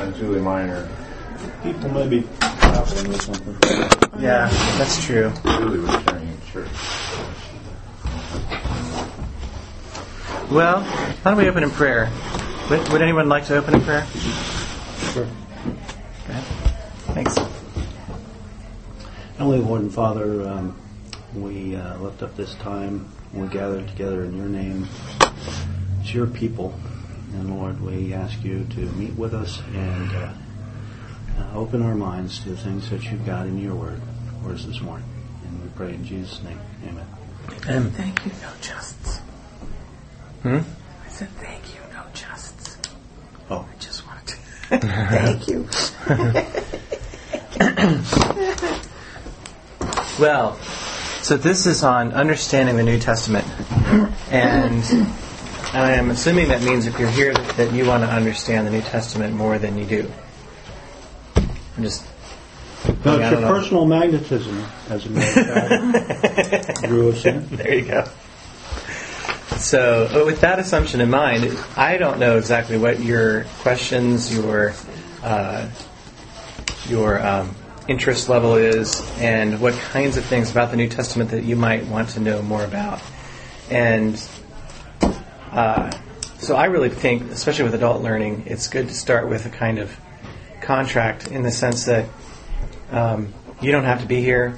on Julie Minor. People may be traveling or something. Yeah, that's true. Julie was sharing in church. Well, why don't we open in prayer? Would, would anyone like to open in prayer? Sure. Go ahead. Thanks. Heavenly Lord and Father, um, we uh, lift up this time. We gather together in your name. It's your people. And Lord, we ask you to meet with us and uh, uh, open our minds to the things that you've got in your word for us this morning. And we pray in Jesus' name. Amen. Um, Thank you, no justs. hmm? I said thank you, no justs. Oh, I just wanted to. thank you. Well, so this is on understanding the New Testament, and I am assuming that means if you're here that you want to understand the New Testament more than you do. I'm just no, it's your personal magnetism, as a matter of fact. Drew us in. there you go. So, with that assumption in mind, I don't know exactly what your questions, your uh, your um, interest level is, and what kinds of things about the New Testament that you might want to know more about. And uh, so, I really think, especially with adult learning, it's good to start with a kind of contract in the sense that um, you don't have to be here.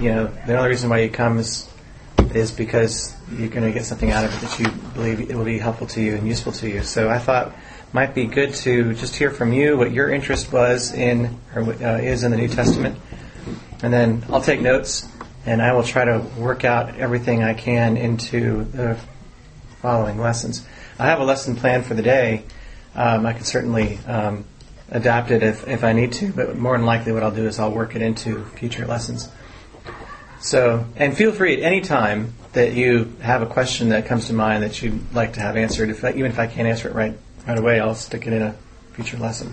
You know, the only reason why you come is is because you're going to get something out of it that you believe it will be helpful to you and useful to you. So I thought might be good to just hear from you what your interest was in or uh, is in the New Testament, and then I'll take notes and I will try to work out everything I can into the following lessons. I have a lesson plan for the day. Um, I can certainly um, adapt it if, if I need to, but more than likely what I'll do is I'll work it into future lessons. So, and feel free at any time that you have a question that comes to mind that you'd like to have answered. If I, even if I can't answer it right right away, I'll stick it in a future lesson.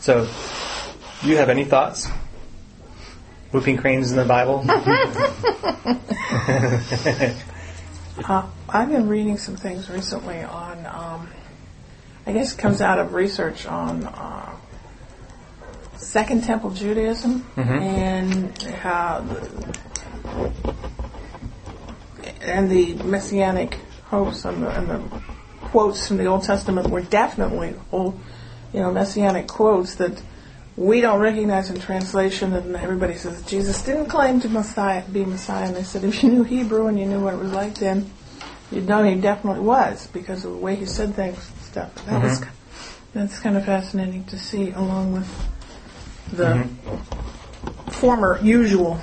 So, do you have any thoughts? Whooping cranes in the Bible? Uh, I've been reading some things recently on, um, I guess it comes out of research on uh, Second Temple Judaism and how the, and the messianic hopes and the, and the quotes from the Old Testament were definitely old, you know, messianic quotes that we don't recognize in translation, and everybody says Jesus didn't claim to Messiah, be Messiah. And they said if you knew Hebrew and you knew what it was like then, you'd know he definitely was because of the way he said things and stuff. That was that's kind of fascinating to see, along with the former usual.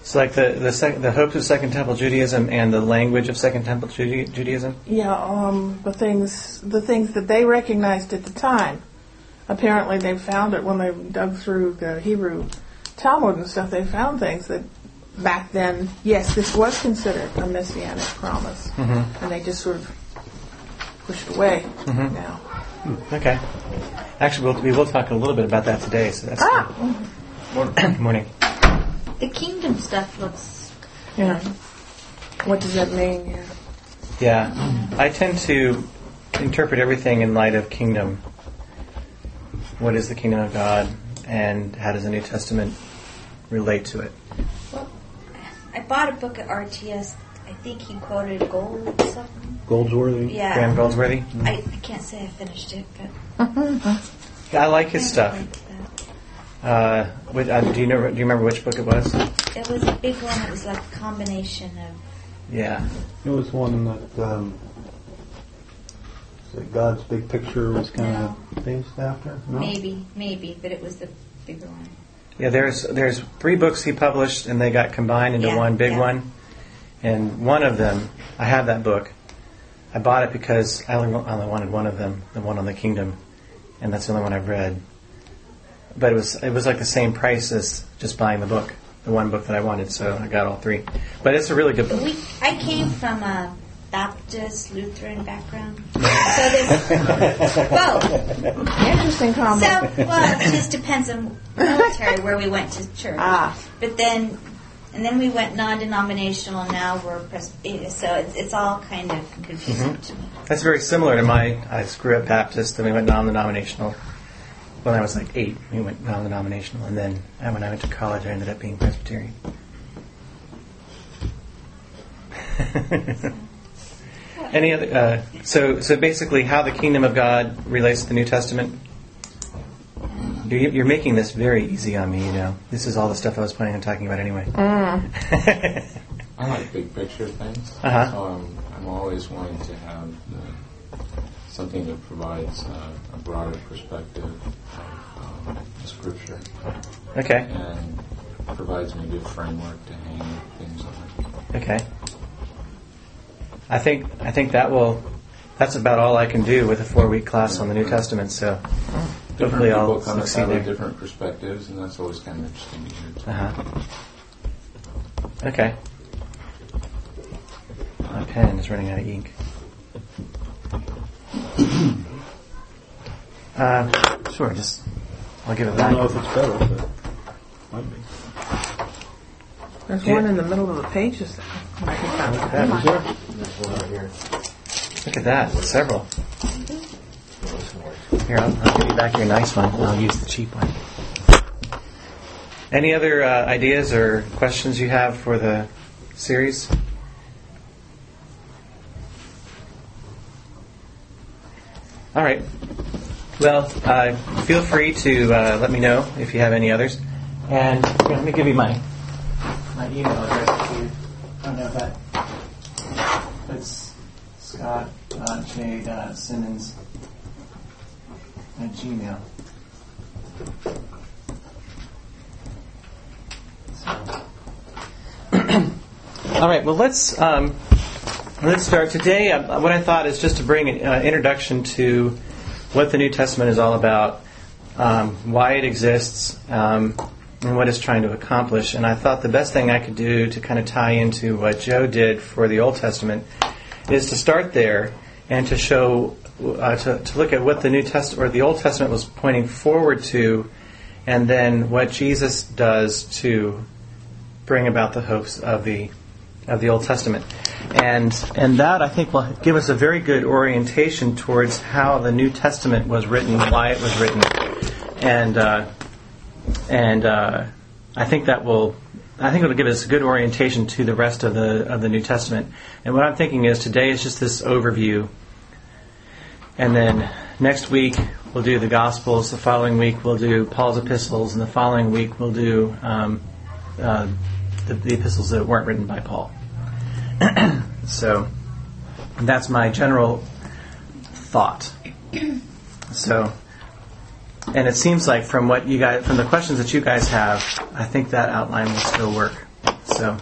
It's like the the, sec- the hopes of Second Temple Judaism and the language of Second Temple Juda- Judaism. Yeah, um, the things the things that they recognized at the time. Apparently, they found it when they dug through the Hebrew Talmud and stuff. They found things that back then, yes, this was considered a messianic promise, mm-hmm. and they just sort of pushed away mm-hmm. now. Hmm, okay. Actually, we'll, we will talk a little bit about that today. So that's Ah, good morning. The kingdom stuff looks. yeah. What does that mean? Yeah. Yeah, I tend to interpret everything in light of kingdom. What is the kingdom of God, and how does the New Testament relate to it? Well, I bought a book at RTS. I think he quoted gold or something. Goldsworthy. Yeah. Graham Goldsworthy. I, I can't say I finished it, but Yeah, I like his I stuff. Uh, which, uh, do you know? Do you remember which book it was? It was a big one. It was like a combination of. Yeah. It was one that um, that God's big picture was kind of based after. No? Maybe, maybe, but it was the bigger one. Yeah, there's there's three books he published, and they got combined into Yeah, one big yeah. one. And one of them, I have that book. I bought it because I only, I only wanted one of them, the one on the kingdom, and that's the only one I've read. But it was it was like the same price as just buying the book, the one book that I wanted. So I got all three. But it's a really good book. We, I came from a Baptist Lutheran background, so there's both. Interesting combo. So, well, it just depends on military where we went to church. Ah. But then, and then we went non-denominational, and now we're pres- so it's, it's all kind of confusing Mm-hmm. to me. That's very similar to my. I grew up Baptist, then we went non-denominational. When I was like eight, we went non-denominational, and then when I went to college, I ended up being Presbyterian. Any other? Uh, so, so basically, how the kingdom of God relates to the New Testament. You- You're making this very easy on me. You know, this is all the stuff I was planning on talking about anyway. I like big picture things. Uh-huh. So I'm, I'm always wanting to have the, something that provides uh, a broader perspective of um, Scripture okay. and provides me a good framework to hang things on. Okay. I think I think that will. That's about all I can do with a four-week class on the New Testament. So Different hopefully I'll come succeed there. different perspectives, and that's always kind of interesting to hear. too. Uh-huh. Okay. My pen is running out of ink. Uh, sure, just I'll give it I don't know if it's better, but might be. There's Yeah. one in the middle of the pages there. Here. Look at that, several. Here, I'll, I'll give you back your nice one. I'll use the cheap one. Any other uh, ideas or questions you have for the series? All right. Well, uh, feel free to uh, let me know if you have any others. And here, let me give you my my email address. If you don't know that. It's Scott uh, J. Simmons at Gmail. So. All right. Well, let's um, let's start today. Uh, what I thought is just to bring an uh, introduction to what the New Testament is all about, um, why it exists, um, and what it's trying to accomplish. And I thought the best thing I could do to kind of tie into what Joe did for the Old Testament is to start there and to show, uh, to, to look at what the New Testament or the Old Testament was pointing forward to, and then what Jesus does to bring about the hopes of the of the Old Testament, and and that I think will give us a very good orientation towards how the New Testament was written, why it was written, and uh, and uh, I think that will. I think it'll give us a good orientation to the rest of the of the New Testament. And what I'm thinking is today is just this overview, and then next week we'll do the Gospels. The following week we'll do Paul's epistles, and the following week we'll do um, uh, the, the epistles that weren't written by Paul. so that's my general thought. So, and it seems like from what you guys, from the questions that you guys have, I think that outline will still work. So,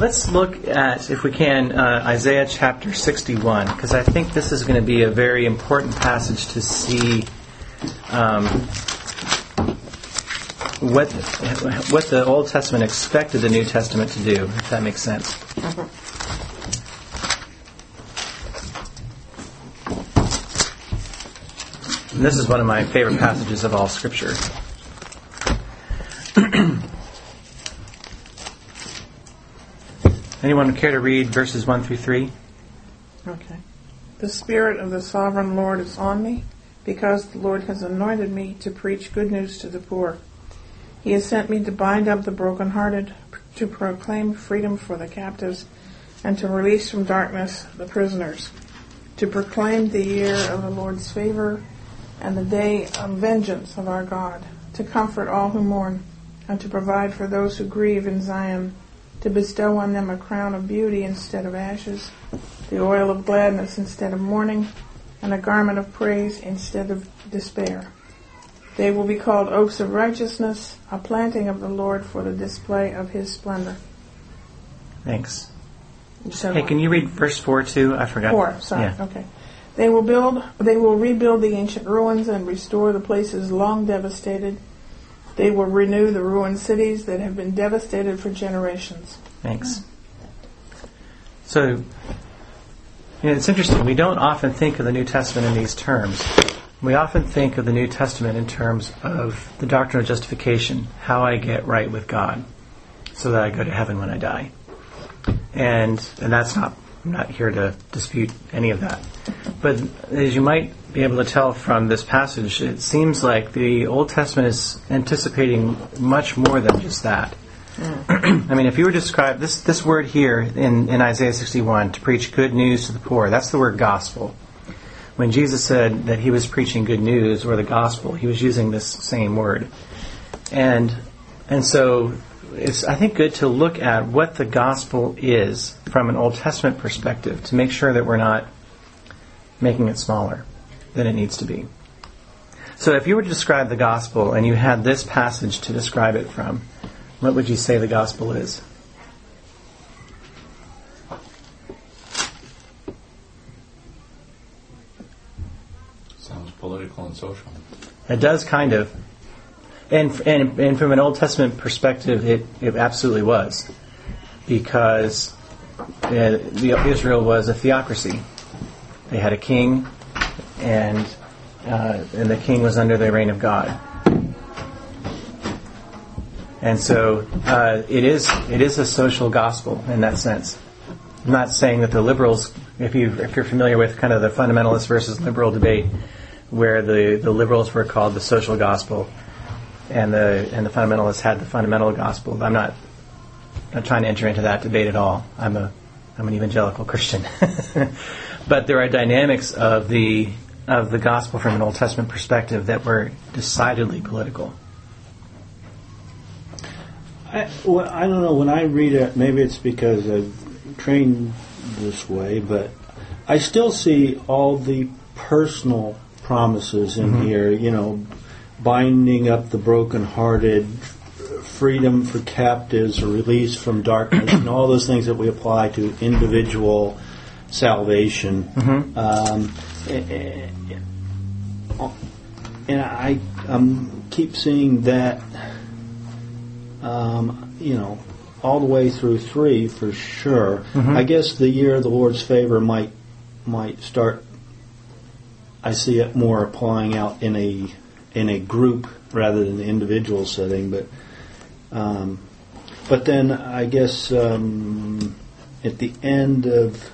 let's look at, if we can, uh, Isaiah chapter 61, because I think this is going to be a very important passage to see um, what what the Old Testament expected the New Testament to do, if that makes sense. And this is one of my favorite passages of all Scripture. Anyone care to read verses 1 through 3? Okay. The Spirit of the Sovereign Lord is on me, because the Lord has anointed me to preach good news to the poor. He has sent me to bind up the brokenhearted, to proclaim freedom for the captives, and to release from darkness the prisoners, to proclaim the year of the Lord's favor and the day of vengeance of our God, to comfort all who mourn, and to provide for those who grieve in Zion, to bestow on them a crown of beauty instead of ashes, the oil of gladness instead of mourning, and a garment of praise instead of despair. They will be called oaks of righteousness, a planting of the Lord for the display of his splendor. Thanks. Said Hey, can you read verse 4 too? I forgot. Four, sorry, Yeah. okay. They will build, they will rebuild the ancient ruins and restore the places long devastated. They will renew the ruined cities that have been devastated for generations. Thanks. So, you know, it's interesting. We don't often think of the New Testament in these terms. We often think of the New Testament in terms of the doctrine of justification, how I get right with God. so that I go to heaven when I die. And and that's not I'm not here to dispute any of that. But as you might be able to tell from this passage, it seems like the Old Testament is anticipating much more than just that. Mm. I mean, if you were to describe this, this word here in, in Isaiah 61, to preach good news to the poor, that's the word gospel. When Jesus said that he was preaching good news or the gospel, he was using this same word. And, and so it's, I think, good to look at what the gospel is from an Old Testament perspective to make sure that we're not making it smaller than it needs to be. So if you were to describe the gospel and you had this passage to describe it from, what would you say the gospel is? Sounds political and social. It does kind of. And, and, and from an Old Testament perspective, it, it absolutely was. Because uh, Israel was a theocracy. They had a king, and, uh, and the king was under the reign of God. And so uh, it is it is a social gospel in that sense. I'm not saying that the liberals, if you if you're familiar with kind of the fundamentalist versus liberal debate, where the, the liberals were called the social gospel, and the and the fundamentalists had the fundamental gospel. I'm not not trying to enter into that debate at all. I'm a I'm an evangelical Christian, but there are dynamics of the of the gospel from an Old Testament perspective that were decidedly political. I, well, I don't know. When I read it, maybe it's because I've trained this way, but I still see all the personal promises in mm-hmm. here. You know, binding up the brokenhearted, freedom for captives, or release from darkness, and all those things that we apply to individual salvation. Um, and, and I um, keep seeing that um, you know, all the way through three for sure. I guess the year of the Lord's favor might might start. I see it more applying out in a in a group rather than the individual setting, but um, but then I guess um, at the end of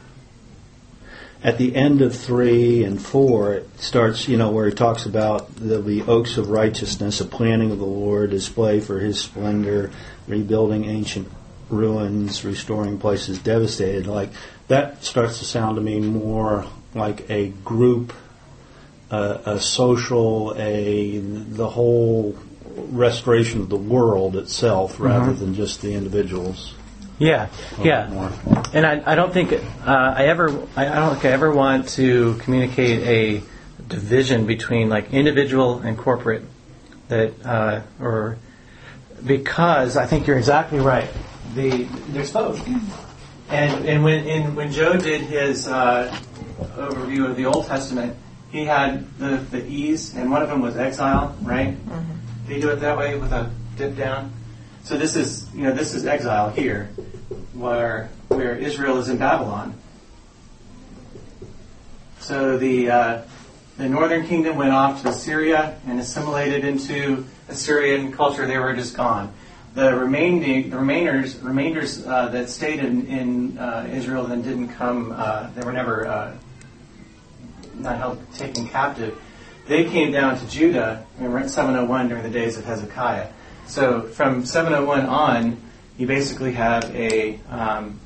at the end of three and four, it starts, you know, where he talks about the, the oaks of righteousness, a planting of the Lord, display for his splendor, rebuilding ancient ruins, restoring places devastated. Like, that starts to sound to me more like a group, uh, a social, a, the whole restoration of the world itself rather than just the individuals. Yeah, yeah. more. And I, I don't think uh, I ever I, I don't think I ever want to communicate a division between like individual and corporate that uh, or because I think you're exactly right. The there's both. And and when in, when Joe did his uh, overview of the Old Testament, he had the the ease, and one of them was exile, right? Did he do it that way with a dip down? So this is you know this is exile here, where where Israel is in Babylon. So the uh, the northern kingdom went off to Assyria and assimilated into Assyrian culture. They were just gone. The remaining the remainers remainders uh, that stayed in in uh, Israel then didn't come. Uh, they were never uh, not held taken captive. They came down to Judah in 701 during the days of Hezekiah. So from 701 on, you basically have a, um,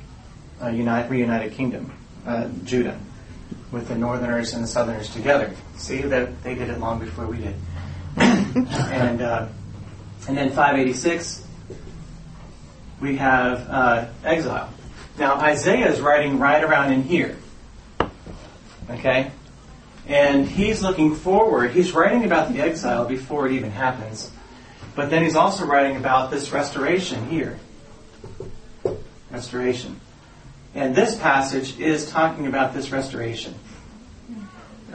a unite, reunited kingdom, uh, Judah, with the northerners and the southerners together. See that they did it long before we did. and uh, and then 586, we have uh, exile. Now Isaiah is writing right around in here. Okay, and he's looking forward. He's writing about the exile before it even happens. But then he's also writing about this restoration here. Restoration. And this passage is talking about this restoration.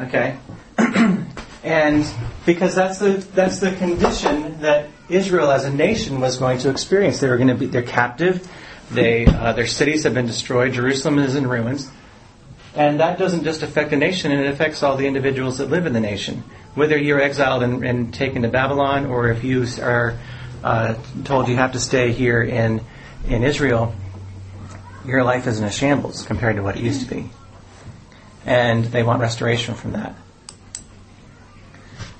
Okay? and because that's the that's the condition that Israel as a nation was going to experience. They were going to be they're captive. They uh, their cities have been destroyed. Jerusalem is in ruins. And that doesn't just affect a nation, it affects all the individuals that live in the nation. Whether you're exiled and, and taken to Babylon, or if you are uh, told you have to stay here in in Israel, your life is in a shambles compared to what it used to be. And they want restoration from that.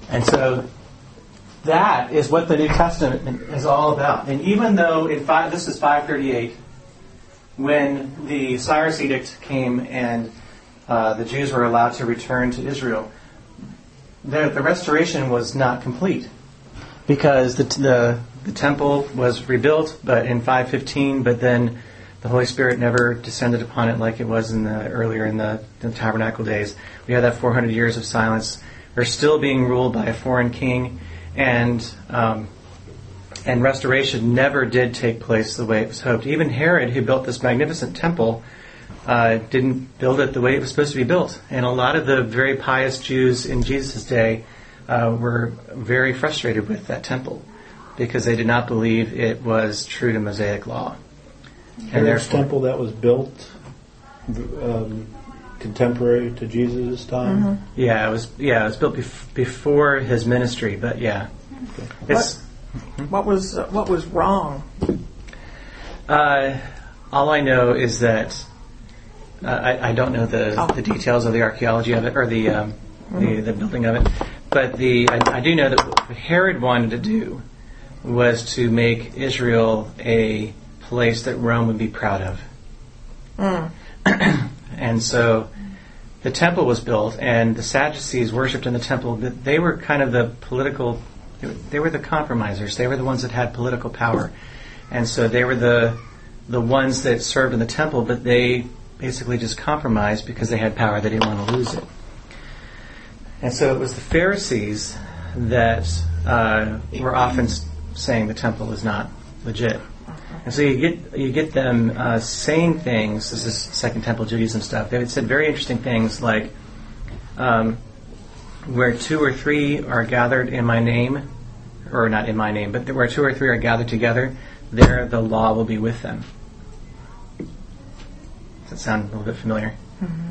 And so that is what the New Testament is all about. And even though in five, this is 538, when the Cyrus edict came and uh, the Jews were allowed to return to Israel, the, the restoration was not complete because the, the the temple was rebuilt, but in 515, but then the Holy Spirit never descended upon it like it was in the earlier in the, the tabernacle days. We had that 400 years of silence. We're still being ruled by a foreign king, and um, and restoration never did take place the way it was hoped. Even Herod, who built this magnificent temple, uh, didn't build it the way it was supposed to be built. And a lot of the very pious Jews in Jesus' day uh, were very frustrated with that temple because they did not believe it was true to Mosaic law. And there's temple that was built um, contemporary to Jesus' time. Mm-hmm. Yeah, it was. Yeah, it was built bef- before his ministry, but yeah, it's. What was uh, what was wrong? Uh, all I know is that I, I don't know the, Oh. the details of the archaeology of it or the um, the, the building of it, but the I, I do know that what Herod wanted to do was to make Israel a place that Rome would be proud of. and so the temple was built, and the Sadducees worshipped in the temple. They were kind of the political. They were, they were the compromisers. They were the ones that had political power, and so they were the the ones that served in the temple. But they basically just compromised because they had power. They didn't want to lose it. And so it was the Pharisees that uh, were often saying the temple is not legit. And so you get you get them uh, saying things. This is Second Temple Judaism stuff. They said very interesting things like, um, "Where two or three are gathered in my name, or not in my name, but where two or three are gathered together, there the law will be with them." That sound a little bit familiar? Mm-hmm.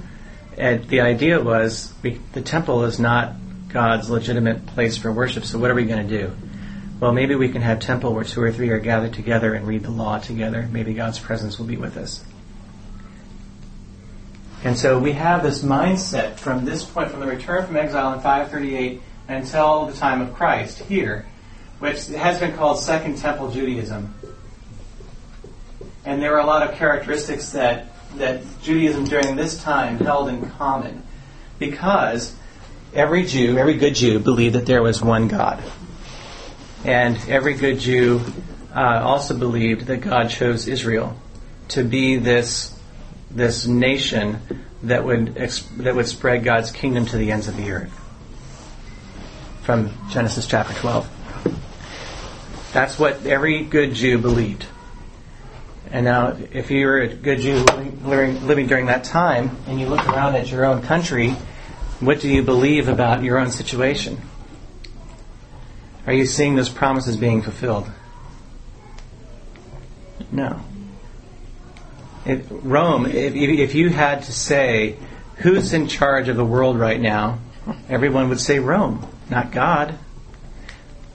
And the idea was we, the temple is not God's legitimate place for worship. So what are we going to do? Well, maybe we can have temple where two or three are gathered together and read the law together. Maybe God's presence will be with us. And so we have this mindset from this point, from the return from exile in 538 until the time of Christ here, which has been called Second Temple Judaism. And there are a lot of characteristics that, that Judaism during this time held in common. Because every Jew, every good Jew, believed that there was one God. And every good Jew uh, also believed that God chose Israel to be this this nation that would ex- that would spread God's kingdom to the ends of the earth. From Genesis chapter 12. That's what every good Jew believed. And now, if you're a good Jew living, living during that time, and you look around at your own country, what do you believe about your own situation? Are you seeing those promises being fulfilled? No. If, Rome, if, if you had to say who's in charge of the world right now, everyone would say Rome, not God.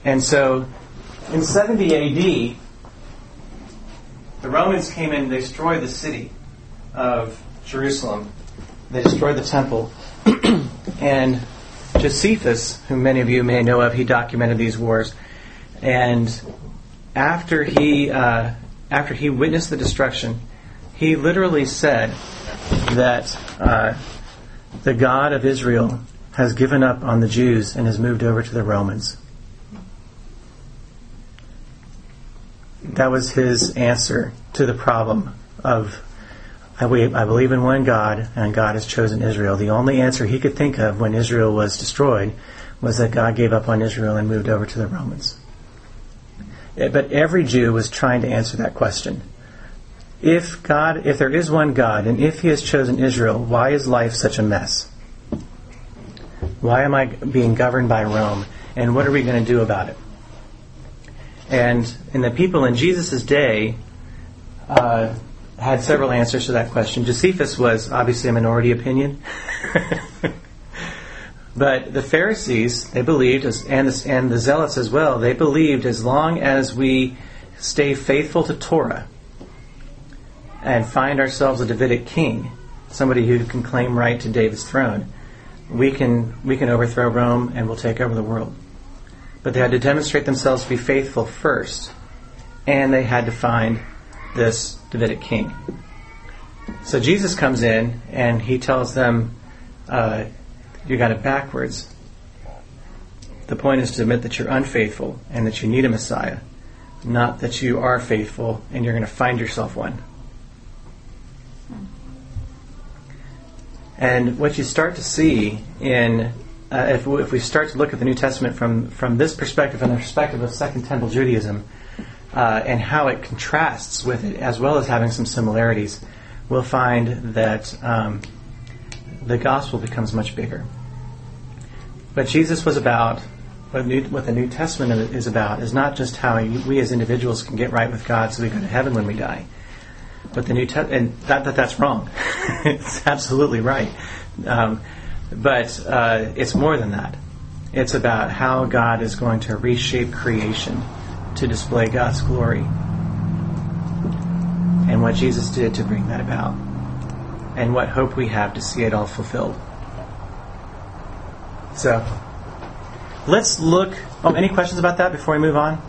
And so, in 70 AD, the Romans came in and destroyed the city of Jerusalem. They destroyed the temple. and Josephus, whom many of you may know of, he documented these wars. And after he, uh, after he witnessed the destruction, he literally said that uh, the God of Israel has given up on the Jews and has moved over to the Romans. That was his answer to the problem of I, believe in one God, and God has chosen Israel. The only answer he could think of when Israel was destroyed was that God gave up on Israel and moved over to the Romans. Eh, But every Jew was trying to answer that question. If God, if there is one God, and if He has chosen Israel, why is life such a mess? Why am I being governed by Rome? And what are we going to do about it? And the people in Jesus' day uh, had several answers to that question. Josephus was obviously a minority opinion. but the Pharisees, they believed, and the, and the Zealots as well, they believed as long as we stay faithful to Torah, and find ourselves a Davidic king, somebody who can claim right to David's throne, we can we can overthrow Rome and we'll take over the world. But they had to demonstrate themselves to be faithful first, and they had to find this Davidic king. So Jesus comes in and he tells them, uh, "You got it backwards." The point is to admit that you're unfaithful and that you need a Messiah, not that you are faithful and you're going to find yourself one. And what you start to see in, uh, if, we, if we start to look at the New Testament from, from this perspective, from the perspective of Second Temple Judaism, uh, and how it contrasts with it, as well as having some similarities, we'll find that um, the gospel becomes much bigger. But Jesus was about what, New, what, the New Testament is about is not just how we as individuals can get right with God so we go to heaven when we die. But the New Testament, and not that that's wrong. it's absolutely right. Um, but uh, it's more than that. It's about how God is going to reshape creation to display God's glory and what Jesus did to bring that about and what hope we have to see it all fulfilled. So, let's look. Oh, any questions about that before we move on?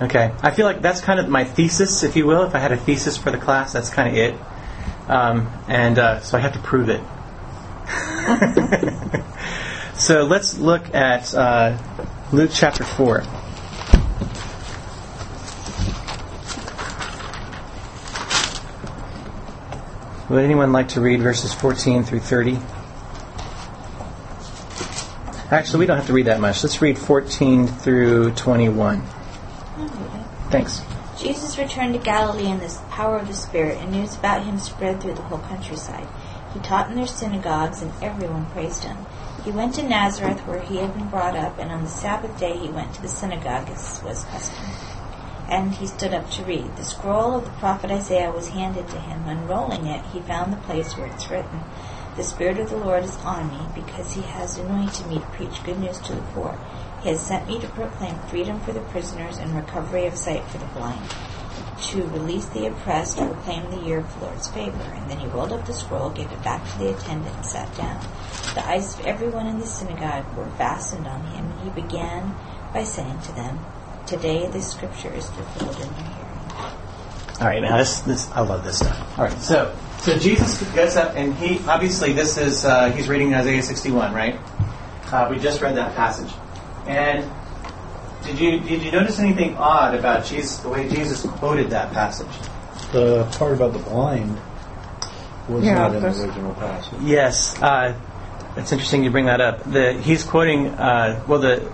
Okay, I feel like that's kind of my thesis, if you will. If I had a thesis for the class, that's kind of it. Um, and uh, so I have to prove it. so let's look at uh, Luke chapter 4. Would anyone like to read verses 14 through 30? Actually, we don't have to read that much. Let's read 14 through 21. Thanks. Jesus returned to Galilee in the power of the Spirit, and news about him spread through the whole countryside. He taught in their synagogues, and everyone praised him. He went to Nazareth, where he had been brought up, and on the Sabbath day he went to the synagogue, as was custom. And he stood up to read. The scroll of the prophet Isaiah was handed to him. Unrolling it, he found the place where it's written, The Spirit of the Lord is on me, because he has anointed me to preach good news to the poor. He has sent me to proclaim freedom for the prisoners and recovery of sight for the blind, to release the oppressed, proclaim the year of the Lord's favor. And then he rolled up the scroll, gave it back to the attendant, and sat down. The eyes of everyone in the synagogue were fastened on him, and he began by saying to them, Today the scripture is fulfilled in your hearing. All right, now this, this I love this stuff. All right, so so Jesus gets up and he obviously this is uh, he's reading Isaiah 61, right? Uh, we just read that passage, and did you did you notice anything odd about Jesus the way Jesus quoted that passage? The part about the blind was Yeah, not in the original passage. Yes, uh, it's interesting you bring that up. The, he's quoting uh, well the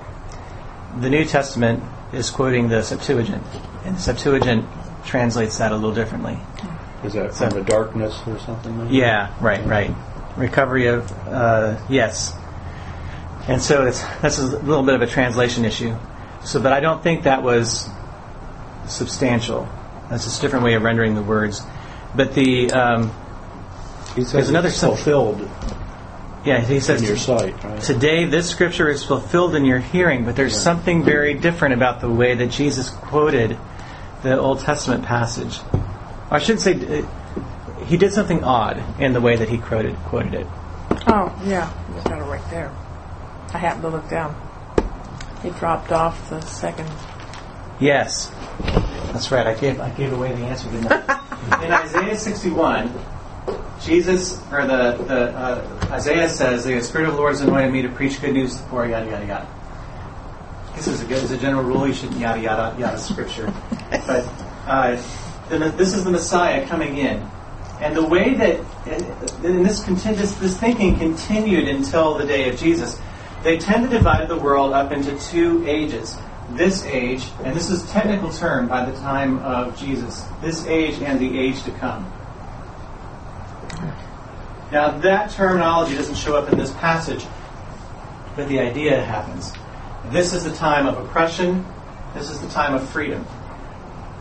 the New Testament is quoting the Septuagint, and the Septuagint translates that a little differently. Is that So- from the darkness or something? Like Yeah, right, right. Recovery of uh, yes, and so it's that's a little bit of a translation issue. So, but I don't think that was substantial. That's just a different way of rendering the words. But the um, He says There's another it's sub- fulfilled yeah, he says in your sight, right? Today, this scripture is fulfilled in your hearing, but there's something very different about the way that Jesus quoted the Old Testament passage. I shouldn't say, uh, he did something odd in the way that he quoted, quoted it. Oh, yeah. You got it right there. I happened to look down. He dropped off the second. Yes, that's right. I gave I gave away the answer, didn't I? in Isaiah 61, Jesus or the the uh, Isaiah says, "The Spirit of the Lord has anointed me to preach good news to the poor." Yada yada yada. This is a good, as a general rule, you shouldn't yada yada yada scripture. But uh, the, this is the Messiah coming in, and the way that and this, contin- this this thinking continued until the day of Jesus. They tend to divide the world up into two ages. This age, and this is a technical term by the time of Jesus. This age and the age to come. Now, that terminology doesn't show up in this passage, but the idea happens. This is the time of oppression. This is the time of freedom.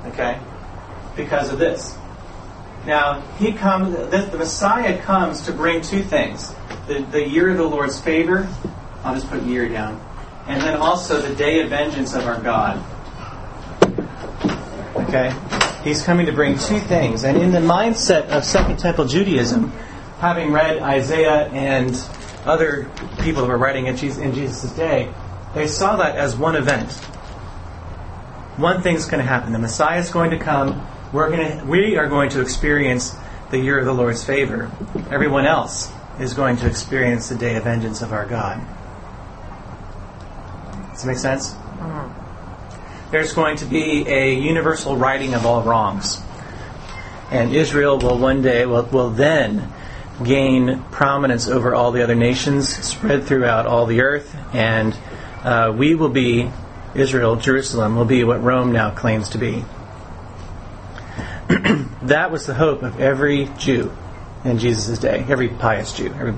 Okay? Because of this. Now, he comes, the, the Messiah comes to bring two things the, the year of the Lord's favor. I'll just put year down. And then also the day of vengeance of our God. Okay? He's coming to bring two things. And in the mindset of Second Temple Judaism, having read Isaiah and other people who were writing in Jesus' day, they saw that as one event. One thing's going to happen. The Messiah is going to come. We're going to, we are going to experience the year of the Lord's favor. Everyone else is going to experience the day of vengeance of our God. Does that make sense? There's going to be a universal righting of all wrongs. And Israel will one day, will, will then gain prominence over all the other nations, spread throughout all the earth, and uh, we will be, Israel, Jerusalem, will be what Rome now claims to be. that was the hope of every Jew in Jesus' day, every pious Jew, every,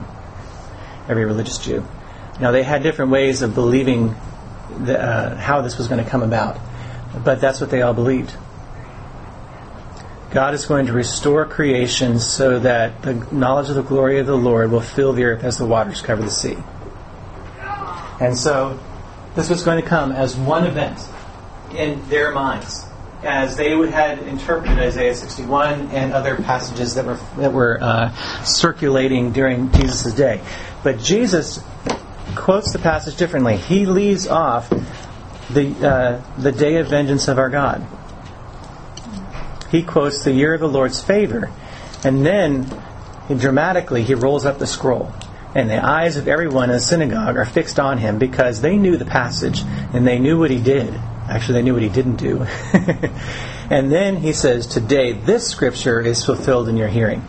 every religious Jew. Now, they had different ways of believing the, uh, how this was going to come about, but that's what they all believed. God is going to restore creation so that the knowledge of the glory of the Lord will fill the earth as the waters cover the sea. And so, this was going to come as one event in their minds, as they had interpreted Isaiah 61 and other passages that were that were uh, circulating during Jesus' day. But Jesus quotes the passage differently. He leaves off the uh, the day of vengeance of our God he quotes the year of the Lord's favor, and then he dramatically he rolls up the scroll. And the eyes of everyone in the synagogue are fixed on him because they knew the passage and they knew what he did. Actually, they knew what he didn't do. and then he says, Today, this scripture is fulfilled in your hearing.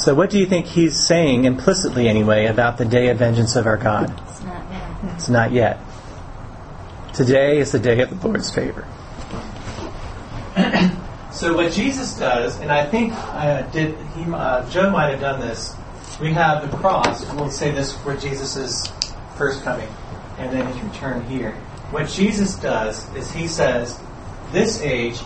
So, what do you think he's saying implicitly, anyway, about the day of vengeance of our God? It's not now. It's not yet. Today is the day of the Lord's favor. so what Jesus does, and I think uh, did he, uh, Joe might have done this. We have the cross. We'll say this for Jesus first coming, and then his return here. What Jesus does is he says, "This age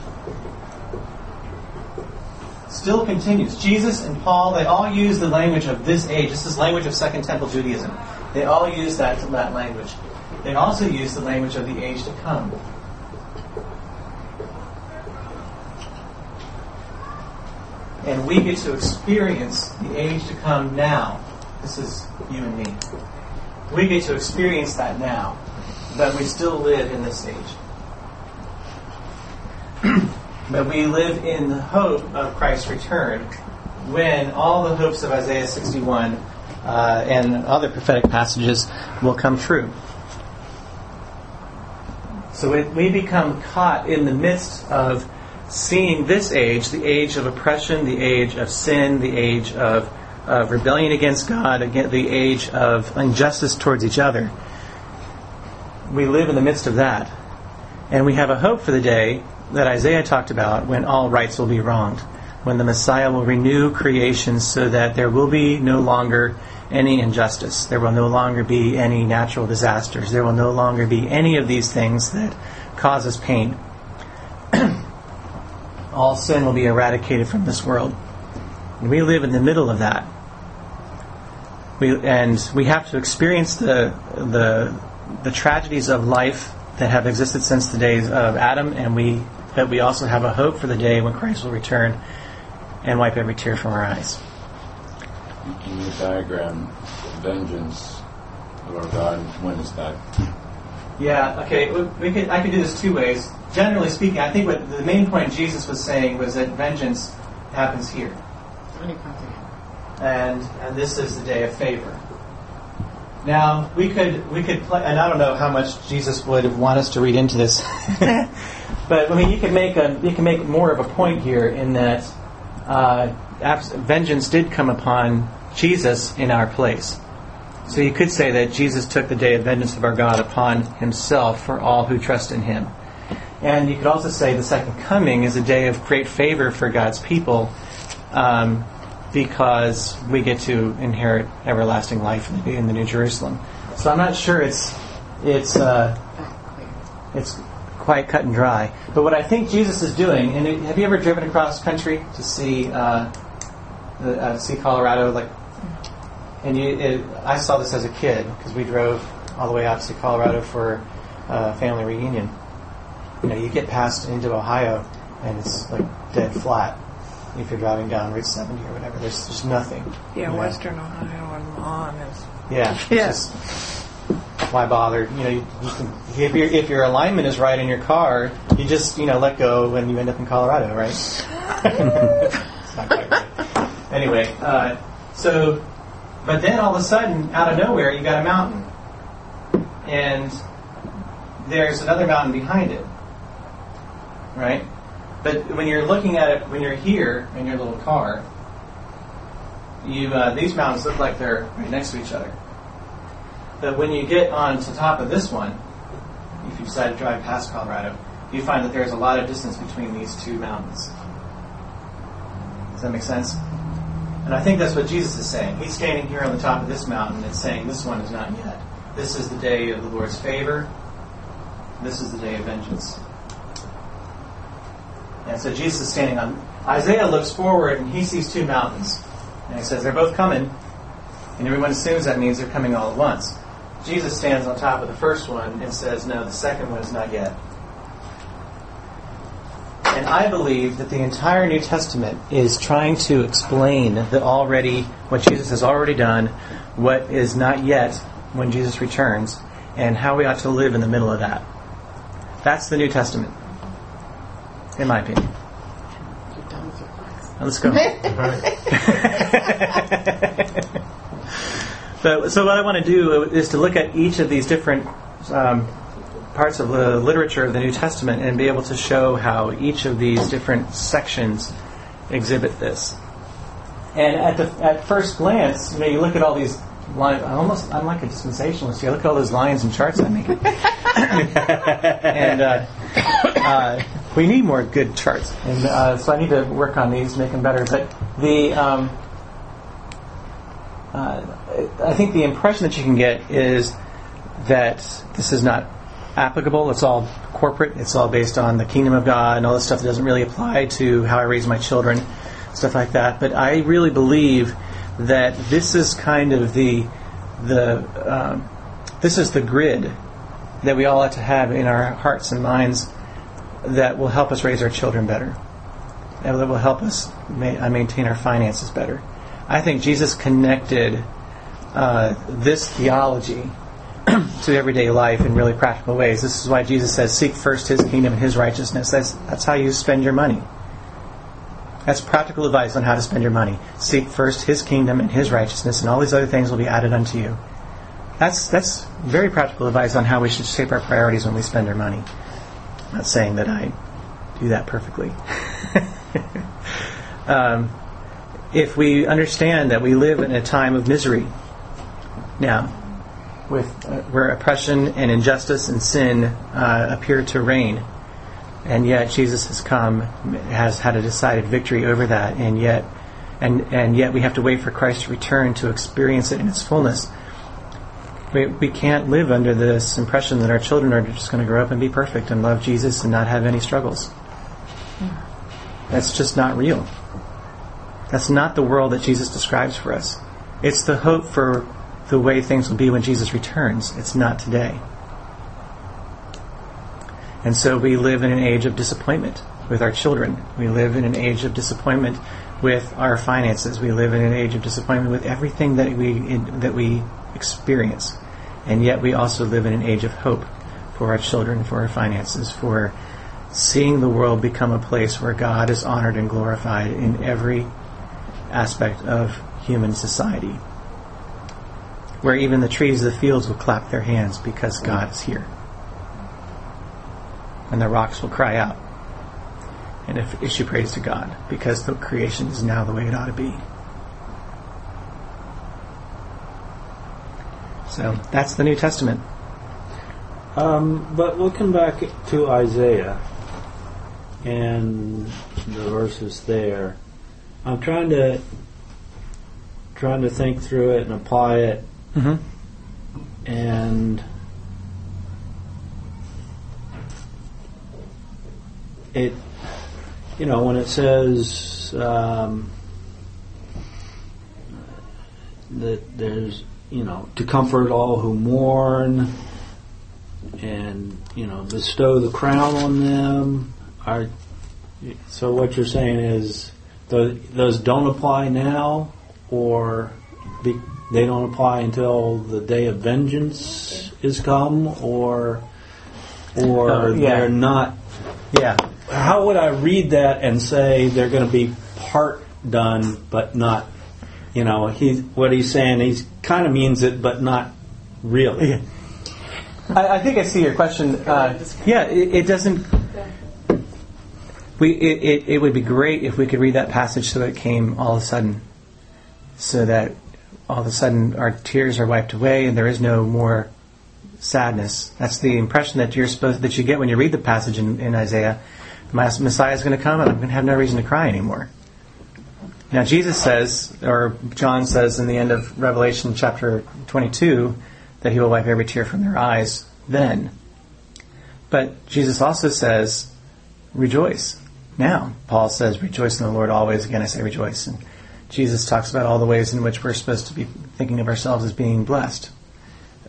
still continues." Jesus and Paul, they all use the language of this age. This is language of Second Temple Judaism. They all use that that language. They also use the language of the age to come. And we get to experience the age to come now. This is you and me. We get to experience that now, but we still live in this age. But we live in the hope of Christ's return when all the hopes of Isaiah 61 uh, and other prophetic passages will come true. So we become caught in the midst of seeing this age, the age of oppression, the age of sin, the age of, of rebellion against God, the age of injustice towards each other. We live in the midst of that. And we have a hope for the day that Isaiah talked about when all rights will be wronged, when the Messiah will renew creation so that there will be no longer any injustice. There will no longer be any natural disasters. There will no longer be any of these things that cause us pain. All sin will be eradicated from this world. And we live in the middle of that. We, and we have to experience the, the, the tragedies of life that have existed since the days of Adam, and we, but we also have a hope for the day when Christ will return and wipe every tear from our eyes in the diagram, vengeance of our God, when is that? Yeah, okay, we could, I could do this two ways. Generally speaking, I think what the main point Jesus was saying was that vengeance happens here. And, and this is the day of favor. Now we could we could play, and I don't know how much Jesus would want us to read into this, but I mean you can make a you can make more of a point here in that uh, vengeance did come upon Jesus in our place. So you could say that Jesus took the day of vengeance of our God upon himself for all who trust in him. And you could also say the second coming is a day of great favor for God's people um, because we get to inherit everlasting life in the New Jerusalem. So I'm not sure it's it's uh, it's quite cut and dry. But what I think Jesus is doing, and have you ever driven across country to see uh, uh, see Colorado? Like, and you, it, I saw this as a kid because we drove all the way out to Colorado for a family reunion. you know, you get past into Ohio and it's like dead flat. If you're driving down Route 70 or whatever, there's just nothing. Yeah, you know? Western Ohio and Mon is. Yeah. Yes. Yeah. why bother? You know, you, you can, if your if your alignment is right in your car, you just you know let go and you end up in Colorado, right? it's not quite right. Anyway, uh, so but then all of a sudden, out of nowhere, you got a mountain, and there's another mountain behind it, right? But when you're looking at it, when you're here in your little car, you uh, these mountains look like they're right next to each other. But when you get on to top of this one, if you decide to drive past Colorado, you find that there's a lot of distance between these two mountains. Does that make sense? And I think that's what Jesus is saying. He's standing here on the top of this mountain and saying, This one is not yet. This is the day of the Lord's favor. This is the day of vengeance. And so Jesus is standing on. Isaiah looks forward and he sees two mountains. And he says, They're both coming. And everyone assumes that means they're coming all at once. Jesus stands on top of the first one and says, No, the second one is not yet. And I believe that the entire New Testament is trying to explain that already, what Jesus has already done, what is not yet when Jesus returns, and how we ought to live in the middle of that. That's the New Testament, in my opinion. Now, let's go. but so what I want to do is to look at each of these different um, parts of the literature of the New Testament and be able to show how each of these different sections exhibit this. And at the at first glance, you know, you look at all these lines. I almost I'm like a dispensationalist. You look at all those lines and charts I make, and uh, uh, we need more good charts. And uh, so I need to work on these, make them better. But the um, uh, I think the impression that you can get is that this is not applicable. It's all corporate. It's all based on the kingdom of God and all this stuff that doesn't really apply to how I raise my children, stuff like that. But I really believe that this is kind of the the um, this is the grid that we all ought to have in our hearts and minds that will help us raise our children better. That will help us ma- uh, maintain our finances better. I think Jesus connected uh, this theology to everyday life in really practical ways. This is why Jesus says, "Seek first His kingdom and His righteousness." That's that's how you spend your money. That's practical advice on how to spend your money. Seek first His kingdom and His righteousness, and all these other things will be added unto you. That's that's very practical advice on how we should shape our priorities when we spend our money. I'm not saying that I do that perfectly. um, if we understand that we live in a time of misery now, with uh, where oppression and injustice and sin uh, appear to reign, and yet Jesus has come, has had a decided victory over that, and yet, and and yet we have to wait for Christ to return to experience it in its fullness. We, we can't live under this impression that our children are just going to grow up and be perfect and love Jesus and not have any struggles. That's just not real. That's not the world that Jesus describes for us. It's the hope for the way things will be when Jesus returns. It's not today. And so we live in an age of disappointment with our children. We live in an age of disappointment with our finances. We live in an age of disappointment with everything that we that we experience. And yet we also live in an age of hope for our children, for our finances, for seeing the world become a place where God is honored and glorified in every aspect of human society. Where even the trees of the fields will clap their hands because God is here. And the rocks will cry out and if issue praise to God because the creation is now the way it ought to be. So that's the New Testament. Um, but looking back to Isaiah and the verses there, I'm trying to trying to think through it and apply it, Mm-hmm. and it, you know, when it says um, that there's, you know, to comfort all who mourn, and you know bestow the crown on them. Are so what you're saying is those, those don't apply now, or be, they don't apply until the day of vengeance is come, or or Oh, yeah. they're not. Yeah. How would I read that and say they're going to be part done, but not? You know, he what he's saying. He's kind of means it, but not really. I, I think I see your question. Uh, yeah, it, it doesn't. We it, it, it would be great if we could read that passage so it came all of a sudden, so that all of a sudden our tears are wiped away and there is no more sadness. That's the impression that you're supposed that you get when you read the passage in, in Isaiah. My Messiah is going to come and I'm going to have no reason to cry anymore. Now Jesus says, or John says in the end of Revelation chapter 22, that he will wipe every tear from their eyes then. But Jesus also says, rejoice now. Paul says, rejoice in the Lord always. Again, I say rejoice. And Jesus talks about all the ways in which we're supposed to be thinking of ourselves as being blessed.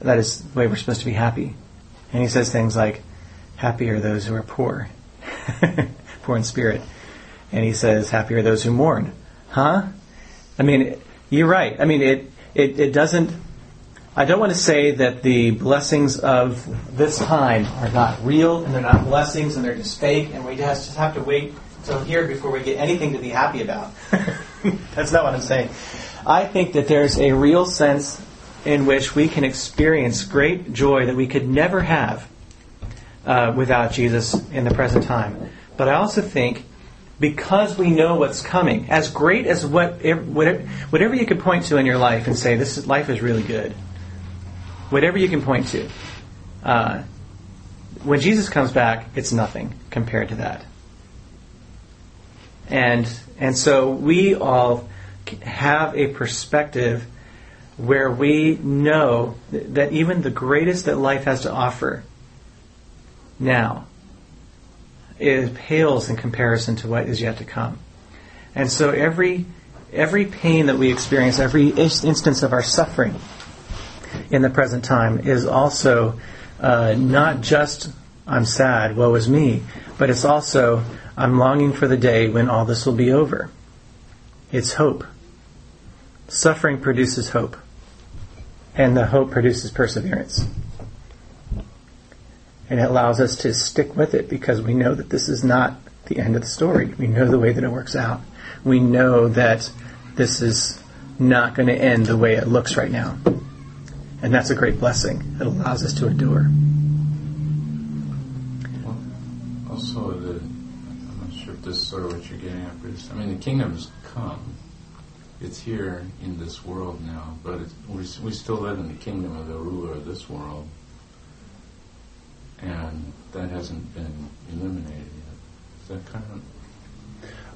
That is the way we're supposed to be happy. And he says things like, happy are those who are poor, poor in spirit. And he says, happy are those who mourn. Huh? I mean, you're right. I mean, it, it, it doesn't, I don't want to say that the blessings of this time are not real and they're not blessings and they're just fake and we just have to wait till here before we get anything to be happy about. That's not what I'm saying. I think that there's a real sense in which we can experience great joy that we could never have uh, without Jesus in the present time. But I also think because we know what's coming, as great as what whatever, you could point to in your life and say this is, life is really good, whatever you can point to, uh, when Jesus comes back, it's nothing compared to that. And and so we all have a perspective where we know that even the greatest that life has to offer now it pales in comparison to what is yet to come. And so every every pain that we experience, every instance of our suffering in the present time is also uh, not just I'm sad, woe is me, but it's also I'm longing for the day when all this will be over. It's hope. Suffering produces hope, and the hope produces perseverance. And it allows us to stick with it because we know that this is not the end of the story. We know the way that it works out. We know that this is not going to end the way it looks right now. And that's a great blessing. It allows us to endure. Well, also, the, I'm not sure if this is sort of what you're getting at, Bruce. I mean, the kingdom has come. It's here in this world now, but we, we still live in the kingdom of the ruler of this world. And that hasn't been eliminated yet. Is that kind of.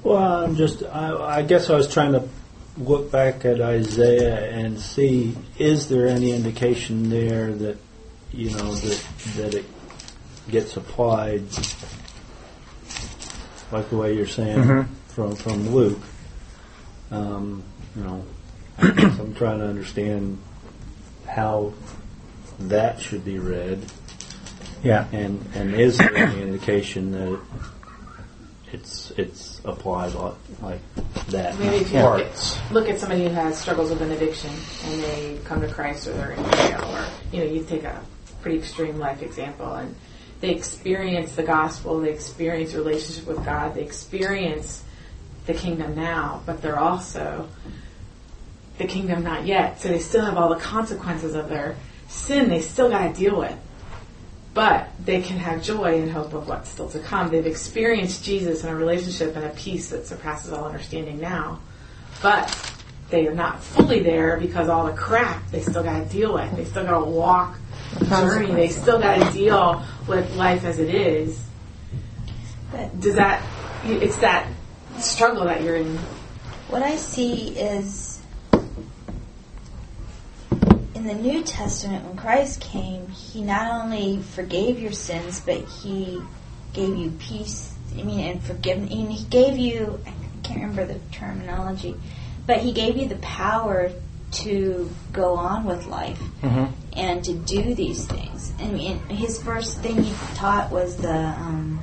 Well, I'm just, I, I guess I was trying to look back at Isaiah and see is there any indication there that, you know, that, that it gets applied like the way you're saying Mhm. from, from Luke. Um, you know, I guess I'm trying to understand how that should be read. Yeah. And and is there any indication that it, it's it's applied like, like that? Maybe if you Parts. look at, look at somebody who has struggles with an addiction and they come to Christ or they're in jail or, you know, you take a pretty extreme life example and they experience the gospel, they experience relationship with God, they experience the kingdom now, but they're also the kingdom not yet. So they still have all the consequences of their sin they still got to deal with. But they can have joy and hope of what's still to come. They've experienced Jesus in a relationship and a peace that surpasses all understanding now. But they are not fully there because all the crap they still got to deal with. They still got to walk the journey. They still got to deal with life as it is. But Does that? It's that struggle that you're in. what I see is in the New Testament, when Christ came, He not only forgave your sins, but He gave you peace. I mean, and forgiveness. And He gave you, I can't remember the terminology, but He gave you the power to go on with life hmm and to do these things. things. I mean, his first thing he taught was the um,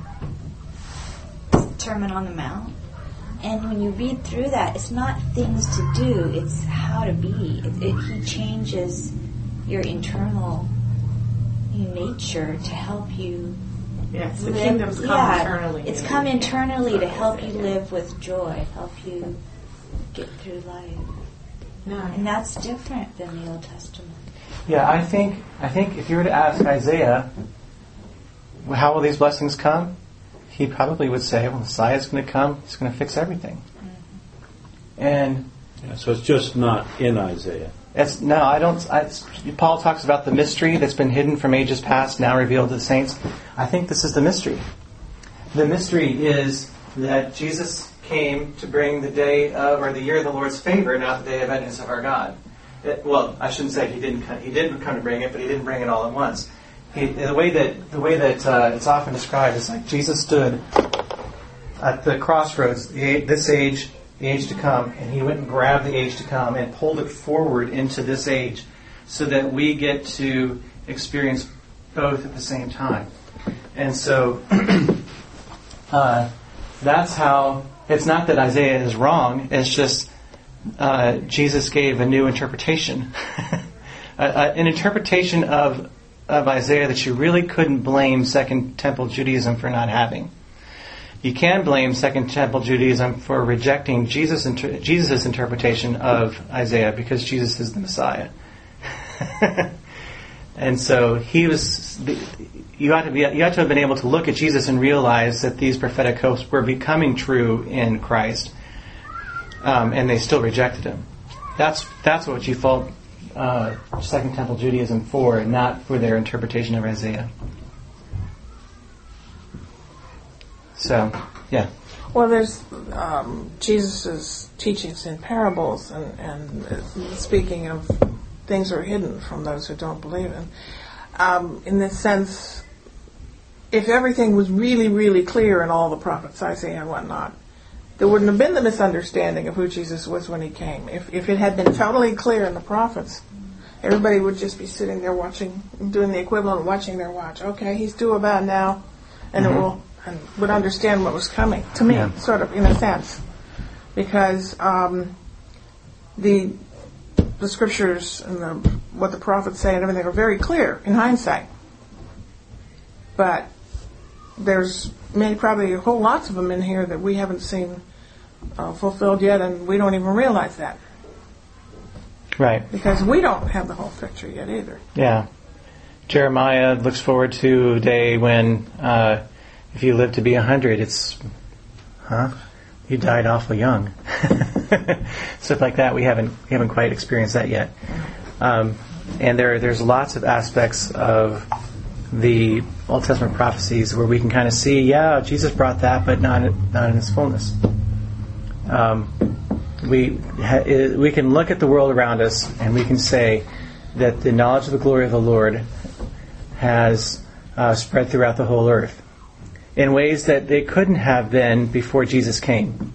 Sermon on the Mount. And when you read through that, it's not things to do; it's how to be. It, it, he changes your internal nature to help you Yes, the kingdom's come yeah, internally. It's come internally to help you live with joy, help you get through life. No. And that's different than the Old Testament. Yeah, I think I think if you were to ask Isaiah, how will these blessings come? He probably would say, well, Messiah's going to come. He's going to fix everything. And Yeah, so it's just not in Isaiah. it's no, I don't. I, Paul talks about the mystery that's been hidden from ages past, now revealed to the saints. I think this is the mystery. The mystery is that Jesus came to bring the day of, or the year of the Lord's favor, not the day of vengeance of our God. It- well, I shouldn't say he didn't. co- He didn't come to bring it, but he didn't bring it all at once. He, the way that the way that uh, it's often described is like Jesus stood at the crossroads, the, this age, the age to come, and he went and grabbed the age to come and pulled it forward into this age, so that we get to experience both at the same time. And so uh, that's how. It's not that Isaiah is wrong. It's just uh, Jesus gave a new interpretation, an interpretation of of Isaiah that you really couldn't blame Second Temple Judaism for not having. You can blame Second Temple Judaism for rejecting Jesus' inter- Jesus' interpretation of Isaiah because Jesus is the Messiah. and so he was. You ought to be. You ought to have been able to look at Jesus and realize that these prophetic hopes were becoming true in Christ, um, and they still rejected him. That's that's what you fault uh, Second Temple Judaism for, not for their interpretation of Isaiah. So, yeah. Well, there's um, Jesus' teachings in parables, and, and speaking of things are hidden from those who don't believe in. Um, in this sense, if everything was really, really clear in all the prophets, Isaiah and whatnot, there wouldn't have been the misunderstanding of who Jesus was when he came. If, if it had been totally clear in the prophets, everybody would just be sitting there watching, doing the equivalent of watching their watch. Okay, he's due about now, and it will, and would understand what was coming. To me, Yeah. sort of, in a sense, because um, the the scriptures and the, what the prophets say and everything are very clear in hindsight. But there's many, probably a whole lots of them in here that we haven't seen uh, fulfilled yet, and we don't even realize that Right. because we don't have the whole picture yet either. Yeah. Jeremiah looks forward to a day when, uh, if you live to be a 100, it's, huh? You died awful young. Stuff like that. We haven't, we haven't quite experienced that yet. Um, and there, there's lots of aspects of the Old Testament prophecies where we can kind of see, yeah, Jesus brought that, but not, not in its fullness. Um, we ha- we can look at the world around us and we can say that the knowledge of the glory of the Lord has uh, spread throughout the whole earth in ways that they couldn't have been before Jesus came.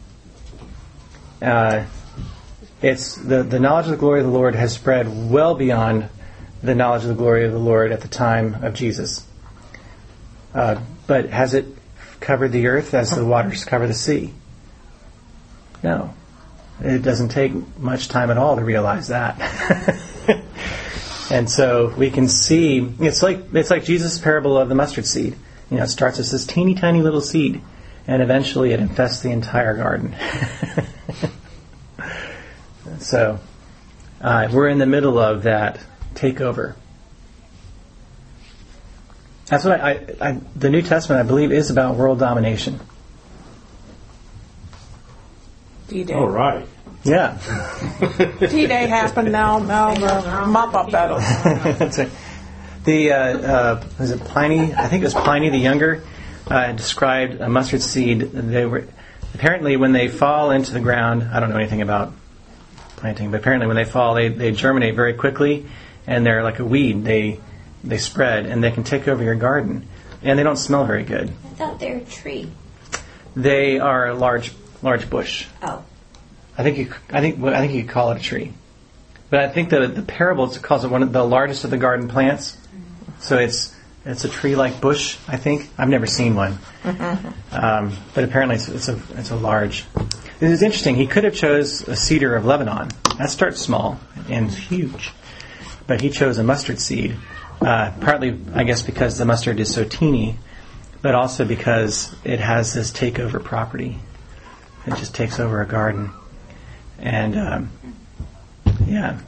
Uh, it's the, the knowledge of the glory of the Lord has spread well beyond the knowledge of the glory of the Lord at the time of Jesus. Uh, but has it covered the earth as the waters cover the sea? No. It doesn't take much time at all to realize that. and so we can see it's like it's like Jesus' parable of the mustard seed. You know, it starts as this teeny tiny little seed, and eventually it infests the entire garden. so uh, we're in the middle of that takeover. That's what I, I, I. The New Testament, I believe, is about world domination. D-Day. All right. Yeah. D-Day happened now. Now the mop-up battles. That's it. The uh, uh, was it Pliny? I think it was Pliny the Younger uh, described a mustard seed. They were apparently when they fall into the ground. I don't know anything about planting, but apparently when they fall, they, they germinate very quickly, and they're like a weed. They they spread and they can take over your garden, and they don't smell very good. I thought they were a tree. They are large large bush. Oh. I think you, I think I think you could call it a tree, but I think the the parable calls it one of the largest of the garden plants. So it's it's a tree-like bush. I think I've never seen one, um, but apparently it's, it's a it's a large. It is interesting. He could have chose a cedar of Lebanon. That starts small and huge, but he chose a mustard seed. Uh, partly, I guess, because the mustard is so teeny, but also because it has this takeover property. It just takes over a garden, and um, yeah.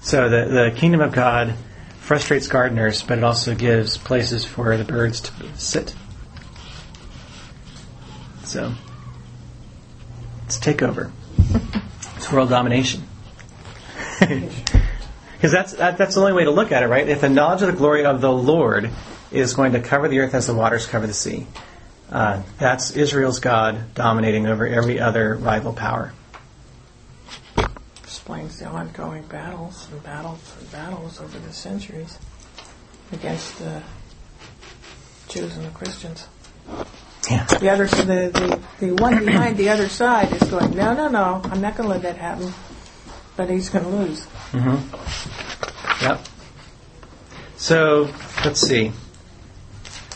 So the the kingdom of God frustrates gardeners, but it also gives places for the birds to sit. So it's takeover. It's world domination. Because that's that, that's the only way to look at it, right? If the knowledge of the glory of the Lord is going to cover the earth as the waters cover the sea, uh, that's Israel's God dominating over every other rival power. Explains the ongoing battles and battles and battles over the centuries against the Jews and the Christians. Yeah. The other, the, the, the one behind the other side is going, no, no, no, I'm not going to let that happen. But he's going to lose. Yep. So let's see.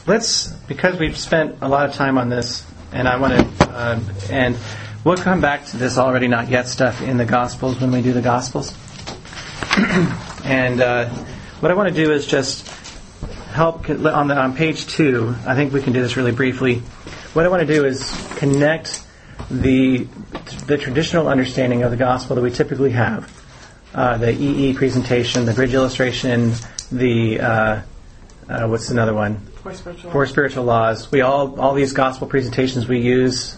Let's because we've spent a lot of time on this, and I want to, uh, and we'll come back to this already not yet stuff in the Gospels when we do the Gospels. and uh, what I want to do is just help on the on page two. I think we can do this really briefly. What I want to do is connect the the traditional understanding of the gospel that we typically have, uh, the EE presentation, the bridge illustration, the uh, uh, what's another one? Four spiritual. Four spiritual laws. We all all these gospel presentations we use.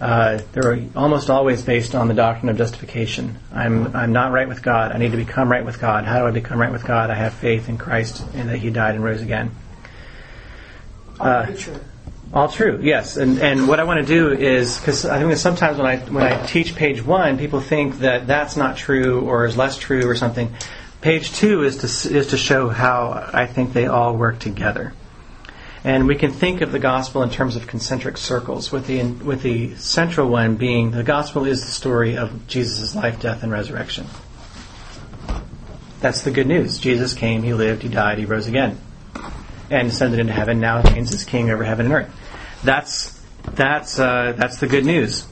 Uh, they're almost always based on the doctrine of justification. I'm I'm not right with God. I need to become right with God. How do I become right with God? I have faith in Christ and that He died and rose again. All very true. All true, yes. And and what I want to do is because I think that sometimes when I when I teach page one, people think that that's not true or is less true or something. Page two is to is to show how I think they all work together. And we can think of the gospel in terms of concentric circles, with the with the central one being the gospel is the story of Jesus' life, death, and resurrection. That's the good news. Jesus came, he lived, he died, he rose again, and ascended into heaven. Now reigns as king over heaven and earth. That's that's uh, that's the good news.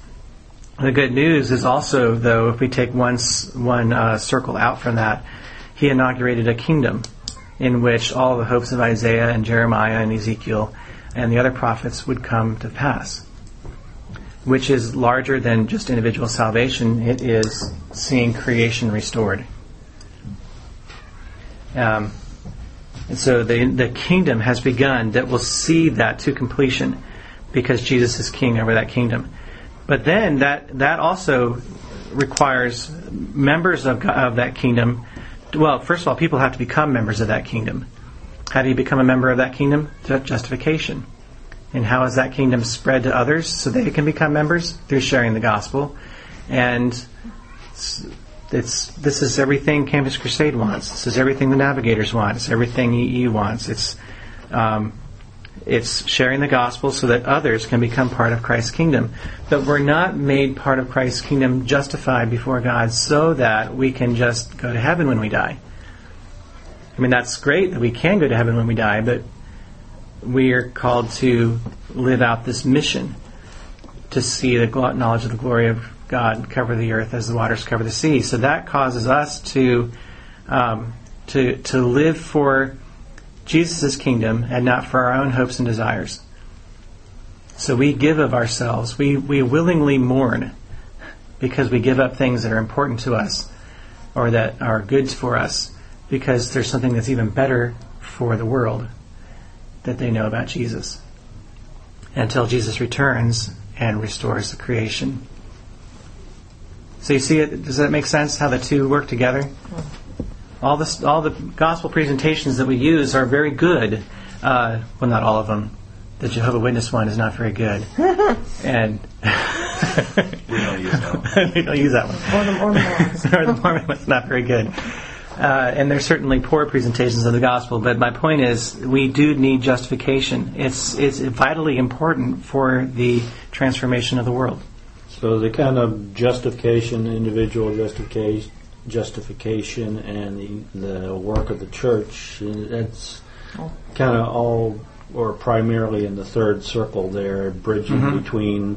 The good news is also, though, if we take one one uh, circle out from that, he inaugurated a kingdom in which all the hopes of Isaiah and Jeremiah and Ezekiel and the other prophets would come to pass, which is larger than just individual salvation. It is seeing creation restored. Um, and so the, the kingdom has begun that will see that to completion because Jesus is king over that kingdom. But then that, that also requires members of, of that kingdom. Well, first of all, people have to become members of that kingdom. How do you become a member of that kingdom? Ju- Justification. And how is that kingdom spread to others so they can become members? Through sharing the gospel. And it's, it's this is everything Campus Crusade wants. This is everything the Navigators want. It's everything EE wants. It's um, it's sharing the gospel so that others can become part of Christ's kingdom. But we're not made part of Christ's kingdom justified before God so that we can just go to heaven when we die. I mean, that's great that we can go to heaven when we die, but we are called to live out this mission to see the knowledge of the glory of God cover the earth as the waters cover the sea. So that causes us to um, to to live for Jesus' kingdom and not for our own hopes and desires. So we give of ourselves. We we willingly mourn because we give up things that are important to us or that are goods for us because there's something that's even better for the world that they know about Jesus until Jesus returns and restores the creation. So you see it? Does that make sense? How the two work together? Mm-hmm. All this, all the gospel presentations that we use are very good. Uh, well, not all of them. The Jehovah Witness one is not very good, and We don't use that one. we don't use that one. Or the, or the Mormons. or the Mormon one's not very good. Uh, and there's certainly poor presentations of the gospel, but my point is we do need justification. It's it's vitally important for the transformation of the world. So the kind of justification, individual justification, justification, and the, the work of the church, that's kind of all or primarily in the third circle there, bridging Mhm. between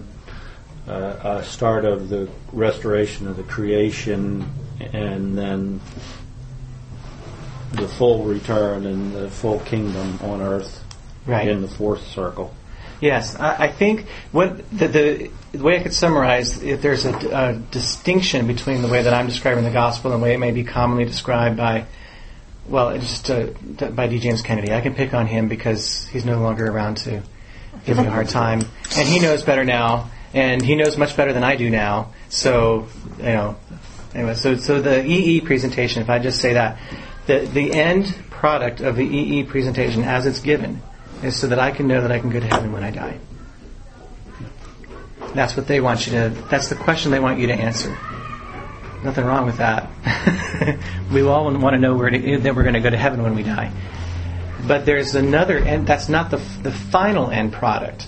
uh, a start of the restoration of the creation and then the full return and the full kingdom on earth Right. in the fourth circle. Yes, I, I think what the, the, the way I could summarize, if there's a, a distinction between the way that I'm describing the gospel and the way it may be commonly described by, well, just uh, by D. James Kennedy. I can pick on him because he's no longer around to give me a hard time, and he knows better now, and he knows much better than I do now. So, you know, anyway, so so the EE presentation, if I just say that, the the end product of the EE presentation as it's given is so that I can know that I can go to heaven when I die. That's what they want you to. That's the question they want you to answer. Nothing wrong with that. we all want to know where to, that we're going to go to heaven when we die. But there's another, and that's not the the final end product.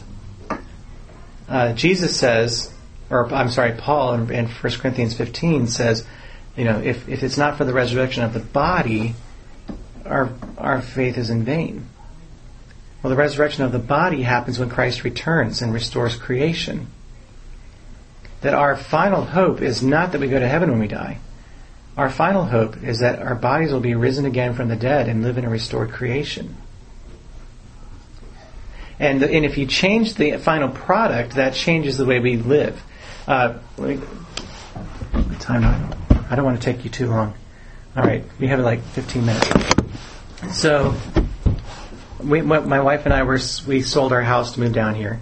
Uh, Jesus says, or I'm sorry, Paul in, in 1 Corinthians 15 says, you know, if, if it's not for the resurrection of the body, our our faith is in vain. Well, the resurrection of the body happens when Christ returns and restores creation. That our final hope is not that we go to heaven when we die. Our final hope is that our bodies will be risen again from the dead and live in a restored creation. And, and if you change the final product, that changes the way we live. Uh, me- time? I don't want to take you too long. All right, we have like 15 minutes. So, we, my wife and I were we sold our house to move down here,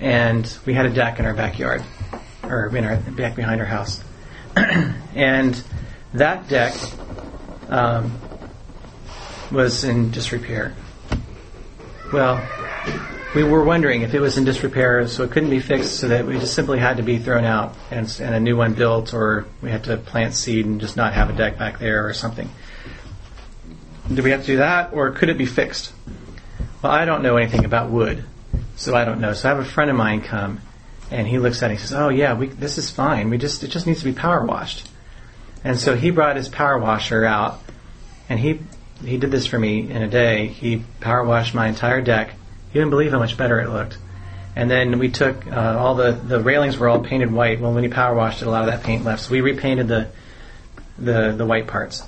and we had a deck in our backyard, or in our back behind our house, and that deck um, was in disrepair. Well, we were wondering if it was in disrepair, so it couldn't be fixed, so that we just simply had to be thrown out and, and a new one built, or we had to plant seed and just not have a deck back there or something. Do we have to do that, or could it be fixed? Well, I don't know anything about wood, so I don't know. So I have a friend of mine come, and he looks at it. and He says, "Oh yeah, we, this is fine. We just it just needs to be power washed." And so he brought his power washer out, and he he did this for me in a day. He power washed my entire deck. You wouldn't believe how much better it looked. And then we took uh, all the the railings were all painted white. Well, when he power washed it, a lot of that paint left. So we repainted the the the white parts.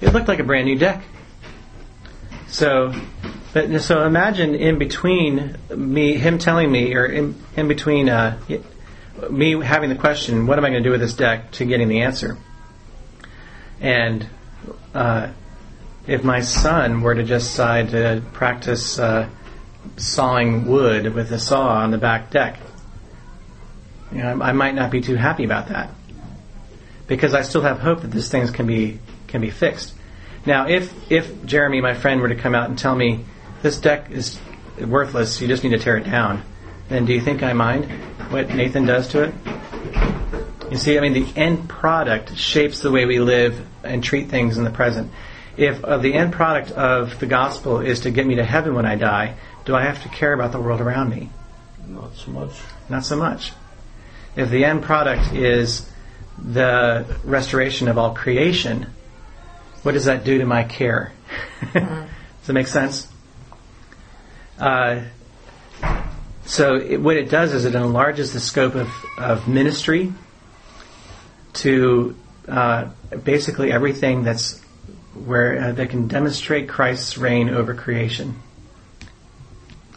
It looked like a brand new deck. So, but so imagine in between me, him telling me, or in, in between uh, me having the question, what am I going to do with this deck, to getting the answer. And uh, if my son were to just decide to practice uh, sawing wood with a saw on the back deck, you know, I, I might not be too happy about that because I still have hope that these things can be can be fixed. Now, if if Jeremy, my friend, were to come out and tell me this deck is worthless, you just need to tear it down, then do you think I mind what Nathan does to it? You see, I mean, the end product shapes the way we live and treat things in the present. If uh, the end product of the gospel is to get me to heaven when I die, do I have to care about the world around me? Not so much. Not so much. If the end product is the restoration of all creation, what does that do to my care? does that make sense? Uh, so it, what it does is it enlarges the scope of, of ministry to uh, basically everything that's where uh, that can demonstrate Christ's reign over creation.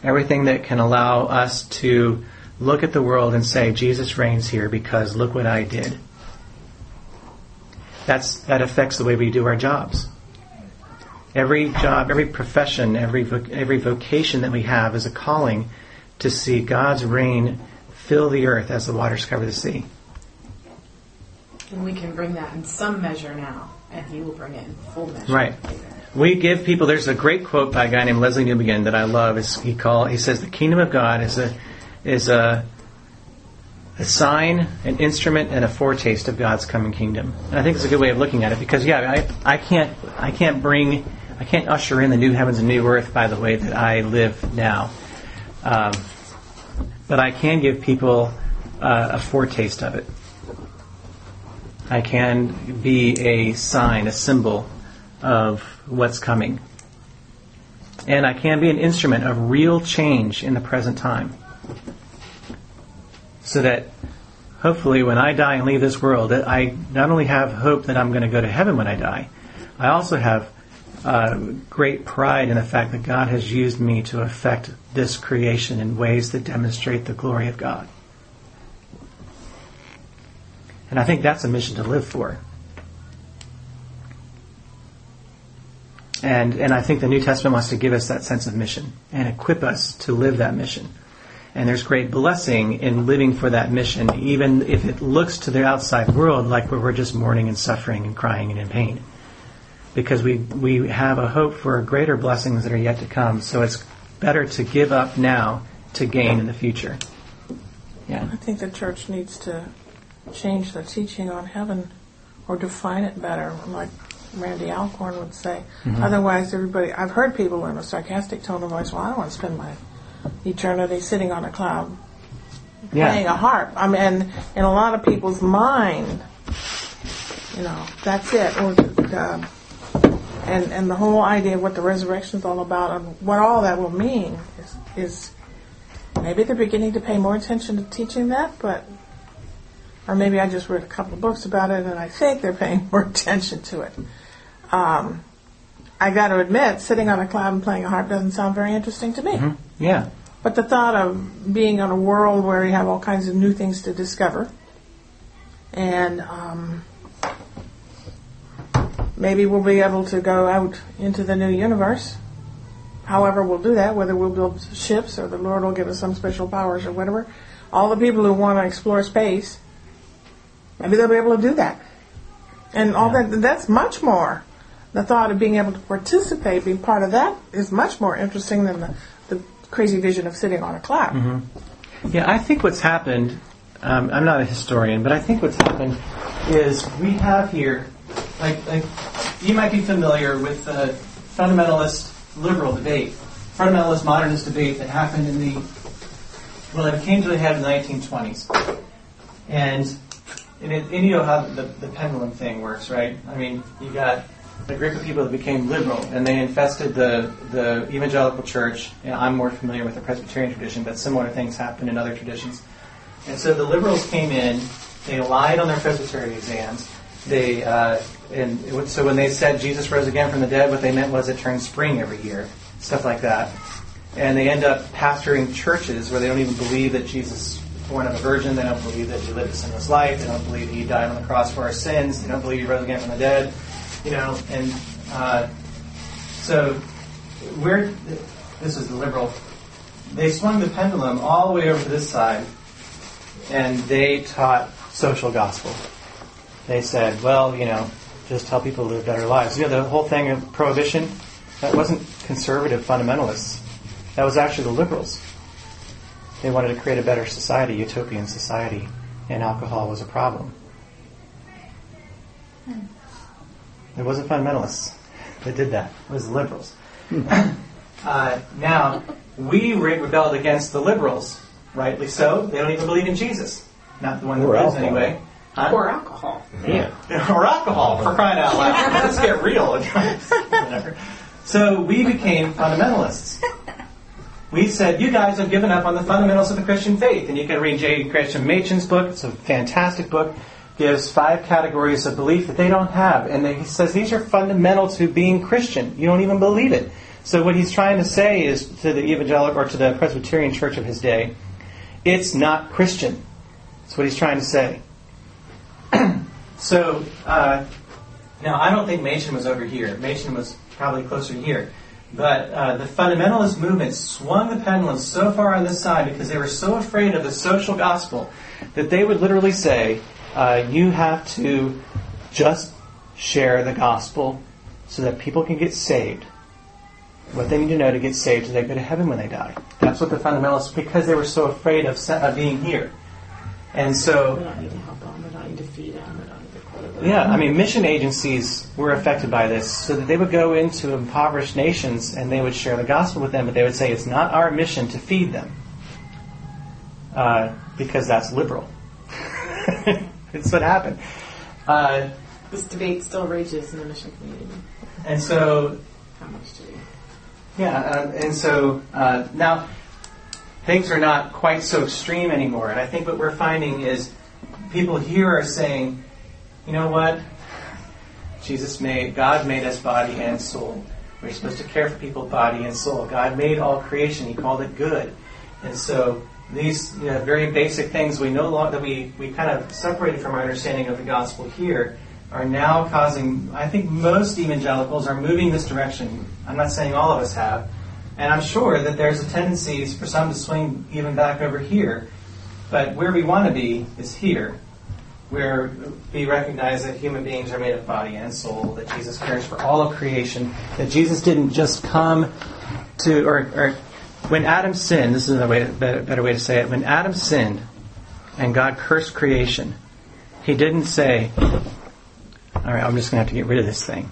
Everything that can allow us to look at the world and say Jesus reigns here because look what I did. That's that affects the way we do our jobs. Every job, every profession, every voc- every vocation that we have is a calling to see God's reign fill the earth as the waters cover the sea. And we can bring that in some measure now, and He will bring it in full measure. Right. later. We give people. There's a great quote by a guy named Lesslie Newbigin that I love. Is he call he says the kingdom of God is a is a a sign, an instrument, and a foretaste of God's coming kingdom. And I think it's a good way of looking at it because yeah, I I can't I can't bring I can't usher in the new heavens and new earth by the way that I live now, um, but I can give people uh, a foretaste of it. I can be a sign, a symbol of what's coming. and I can be an instrument of real change in the present time. So that hopefully when I die and leave this world, I not only have hope that I'm going to go to heaven when I die, I also have uh, great pride in the fact that God has used me to affect this creation in ways that demonstrate the glory of God. And I think that's a mission to live for. And, and I think the New Testament wants to give us that sense of mission and equip us to live that mission. And there's great blessing in living for that mission, even if it looks to the outside world like we're just mourning and suffering and crying and in pain. Because we, we have a hope for greater blessings that are yet to come. So it's better to give up now to gain in the future. Yeah. I think the church needs to change the teaching on heaven or define it better, like Randy Alcorn would say. Mm-hmm. Otherwise, everybody, I've heard people in a sarcastic tone of voice, well, I don't want to spend my eternity sitting on a cloud playing a harp. I mean, and in a lot of people's mind, you know, that's it. Or, uh, and and the whole idea of what the resurrection is all about and what all that will mean is, is maybe they're beginning to pay more attention to teaching that, but or maybe I just read a couple of books about it and I think they're paying more attention to it. Um, I got to admit, sitting on a cloud and playing a harp doesn't sound very interesting to me. Yeah. But the thought of being in a world where you have all kinds of new things to discover, and um, maybe we'll be able to go out into the new universe. However, we'll do that, whether we'll build ships or the Lord will give us some special powers or whatever. All the people who want to explore space, maybe they'll be able to do that. And all that, that's much more. The thought of being able to participate, being part of that, is much more interesting than the, the crazy vision of sitting on a cloud. Yeah, I think what's happened, um, I'm not a historian, but I think what's happened is we have here, like, like you might be familiar with the fundamentalist liberal debate, fundamentalist modernist debate that happened in the, well, it came to a head in the 1920s. And, and, it, and you know how the, the pendulum thing works, right? I mean, you got a group of people that became liberal, and they infested the, the evangelical church. Know, I'm more familiar with the Presbyterian tradition, but similar things happen in other traditions. And so the liberals came in, they lied on their Presbyterian exams. They uh, and so when they said Jesus rose again from the dead, what they meant was it turned spring every year, stuff like that. And they end up pastoring churches where they don't even believe that Jesus was born of a virgin. They don't believe that he lived a sinless life. They don't believe he died on the cross for our sins. They don't believe he rose again from the dead. You know, and uh, so where this is the liberal. They swung the pendulum all the way over to this side, and they taught social gospel. They said, well, you know, just tell people to live better lives. You know, the whole thing of prohibition, that wasn't conservative fundamentalists. That was actually the liberals. They wanted to create a better society, utopian society, and alcohol was a problem. It wasn't fundamentalists that did that. It was the liberals. uh, now, we re- rebelled against the liberals, rightly so. They don't even believe in Jesus. Not the one that lives anyway. Huh? Or alcohol. Yeah. or alcohol, for crying out loud. Let's get real. So we became fundamentalists. We said, you guys have given up on the fundamentals of the Christian faith. And you can read J. Gresham Machen's book. It's a fantastic book. Gives five categories of belief that they don't have. And he says these are fundamental to being Christian. You don't even believe it. So what he's trying to say is to the evangelical or to the Presbyterian church of his day, it's not Christian. That's what he's trying to say. So, uh, now I don't think Machen was over here. Machen was probably closer here. But uh, the fundamentalist movement swung the pendulum so far on this side because they were so afraid of the social gospel that they would literally say, uh, you have to just share the gospel so that people can get saved. What they need to know to get saved so they go to heaven when they die. That's what the fundamentalists, because they were so afraid of, of being here. And so, yeah, I mean, mission agencies were affected by this, so that they would go into impoverished nations and they would share the gospel with them, but they would say it's not our mission to feed them, uh, because that's liberal. it's what happened. Uh, This debate still rages in the mission community. and so, How much do we? Yeah, uh, and so uh, now things are not quite so extreme anymore. And I think what we're finding is people here are saying, you know what? Jesus made, God made us body and soul. We're supposed to care for people body and soul. God made all creation. He called it good. And so these you know, very basic things we no longer, that we, we kind of separated from our understanding of the gospel here are now causing, I think most evangelicals are moving this direction. I'm not saying all of us have. And I'm sure that there's a tendency for some to swing even back over here. But where we want to be is here, where we recognize that human beings are made of body and soul, that Jesus cares for all of creation, that Jesus didn't just come to, or, or when Adam sinned, this is a way, better, better way to say it, when Adam sinned and God cursed creation, he didn't say, all right, I'm just going to have to get rid of this thing.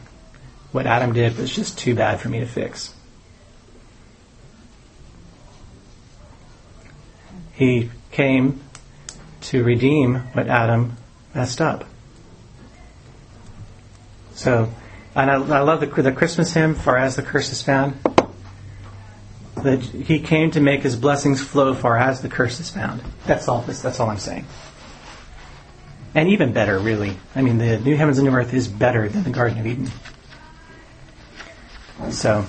What Adam did was just too bad for me to fix. He came to redeem what Adam messed up. So, and I, I love the, the Christmas hymn, Far as the curse is found. That he came to make his blessings flow far as the curse is found. That's all. That's all I'm saying and even better, really. I mean, the new heavens and new earth is better than the Garden of Eden. So,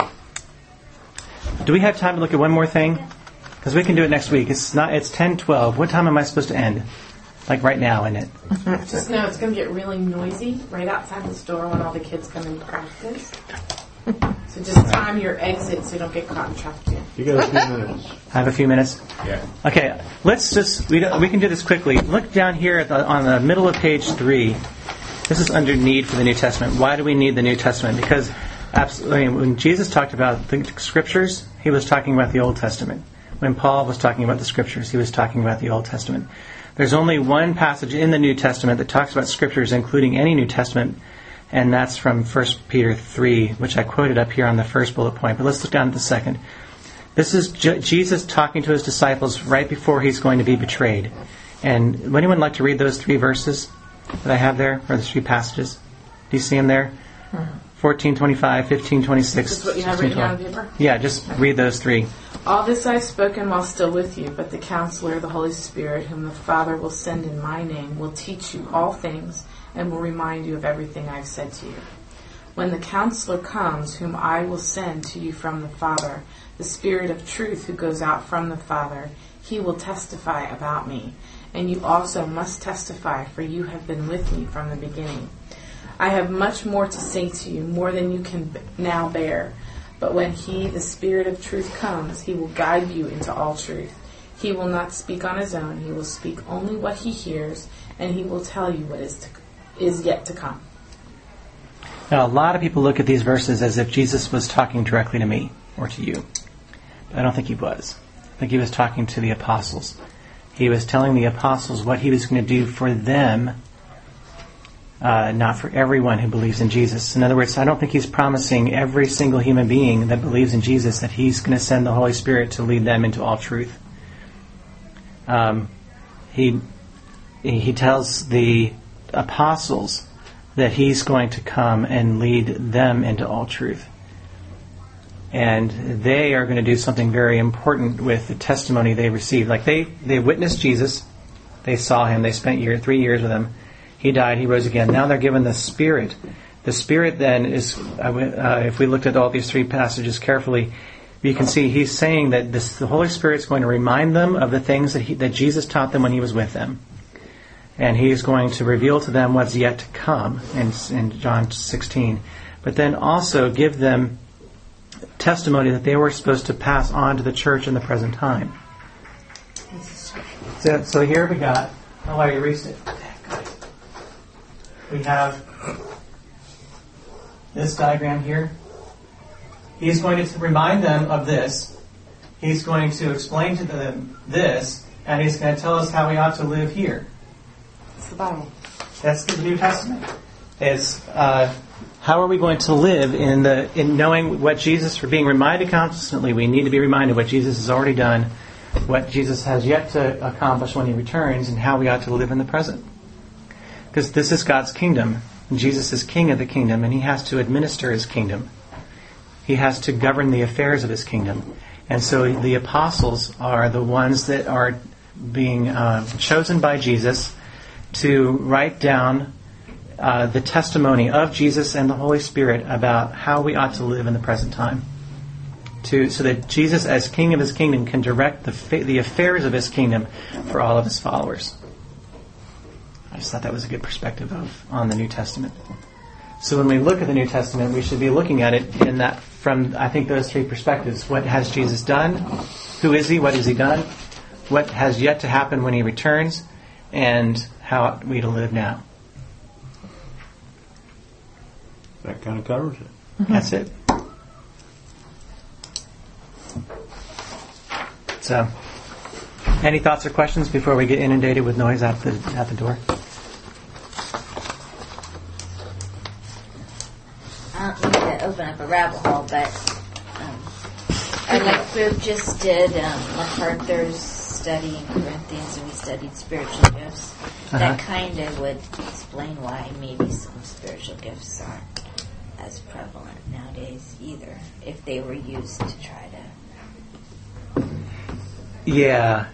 do we have time to look at one more thing? Because we can do it next week. It's not. It's ten twelve. What time am I supposed to end? Like right now, isn't it? Just know it's going to get really noisy right outside the store when all the kids come in to practice. So just time your exit so you don't get caught in traffic. You got a few minutes. I have a few minutes. Yeah. Okay, let's just we, don't, we can do this quickly. Look down here at the, on the middle of page three. This is under need for the New Testament. Why do we need the New Testament? Because absolutely, when Jesus talked about the scriptures, he was talking about the Old Testament. When Paul was talking about the scriptures, he was talking about the Old Testament. There's only one passage in the New Testament that talks about scriptures, including any New Testament, and that's from 1 Peter 3, which I quoted up here on the first bullet point. But let's look down at the second. This is J- Jesus talking to his disciples right before he's going to be betrayed. And would anyone like to read those three verses that I have there, or the three passages? Do you see them there? Mm-hmm. 14, 25, 15, 26. This what you have written down on paper? Yeah, just read those three. All this I've spoken while still with you, but the counselor, the Holy Spirit, whom the Father will send in my name, will teach you all things and will remind you of everything I've said to you. When the counselor comes, whom I will send to you from the Father, the Spirit of truth who goes out from the Father, he will testify about me. And you also must testify, for you have been with me from the beginning. I have much more to say to you, more than you can now bear. But when he, the Spirit of truth, comes, he will guide you into all truth. He will not speak on his own, he will speak only what he hears, and he will tell you what is, to, is yet to come. Now, a lot of people look at these verses as if Jesus was talking directly to me or to you. But I don't think he was. I think he was talking to the apostles. He was telling the apostles what he was going to do for them, uh, not for everyone who believes in Jesus. In other words, I don't think he's promising every single human being that believes in Jesus that he's going to send the Holy Spirit to lead them into all truth. Um, he he tells the apostles that he's going to come and lead them into all truth. And they are going to do something very important with the testimony they received. Like they, they witnessed Jesus, they saw him, they spent year, three years with him. He died, he rose again. Now they're given the Spirit. The Spirit then is, uh, if we looked at all these three passages carefully, you can see he's saying that this, the Holy Spirit is going to remind them of the things that, he, that Jesus taught them when he was with them and he is going to reveal to them what's yet to come in, in John 16, but then also give them testimony that they were supposed to pass on to the church in the present time. So, so here we got, oh, I erased it. We have this diagram here. He's going to remind them of this. He's going to explain to them this, and he's going to tell us how we ought to live here. It's the Bible. That's the New Testament. Is uh, how are we going to live in the in knowing what Jesus? For being reminded constantly, we need to be reminded what Jesus has already done, what Jesus has yet to accomplish when He returns, and how we ought to live in the present. Because this is God's kingdom, Jesus is King of the kingdom, and He has to administer His kingdom. He has to govern the affairs of his kingdom. And so the apostles are the ones that are being uh, chosen by Jesus to write down uh, the testimony of Jesus and the Holy Spirit about how we ought to live in the present time. To, so that Jesus, as King of his kingdom, can direct the, the affairs of his kingdom for all of his followers. I just thought that was a good perspective of on the New Testament. So when we look at the New Testament, we should be looking at it in that from I think those three perspectives. What has Jesus done? Who is he? What has he done? What has yet to happen when he returns? And how ought we to live now? That kind of covers it. Mm-hmm. That's it. So, any thoughts or questions before we get inundated with noise at the at the door? I don't mean to open up a rabbit hole, but um, our life group just did um, MacArthur's study in Corinthians, and we studied spiritual gifts. That Uh-huh. kind of would explain why maybe some spiritual gifts aren't as prevalent nowadays either, if they were used to try to. Yeah.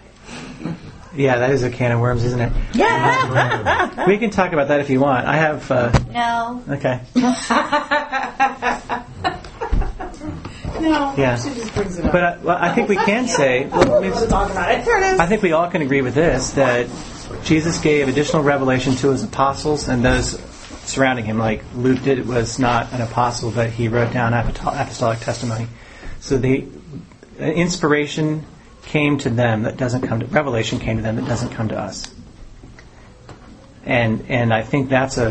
Yeah, that is a can of worms, isn't it? Yeah. We can talk about that if you want. I have. Uh, No, okay. No, Yeah. she just brings it up. But I, well, I think we can say. well, we've- talk about it. Here it is. I think we all can agree with this that Jesus gave additional revelation to his apostles and those surrounding him. Like Luke did, was not an apostle, but he wrote down apostolic testimony. So the inspiration came to them that doesn't come to revelation came to them that doesn't come to us. And and I think that's a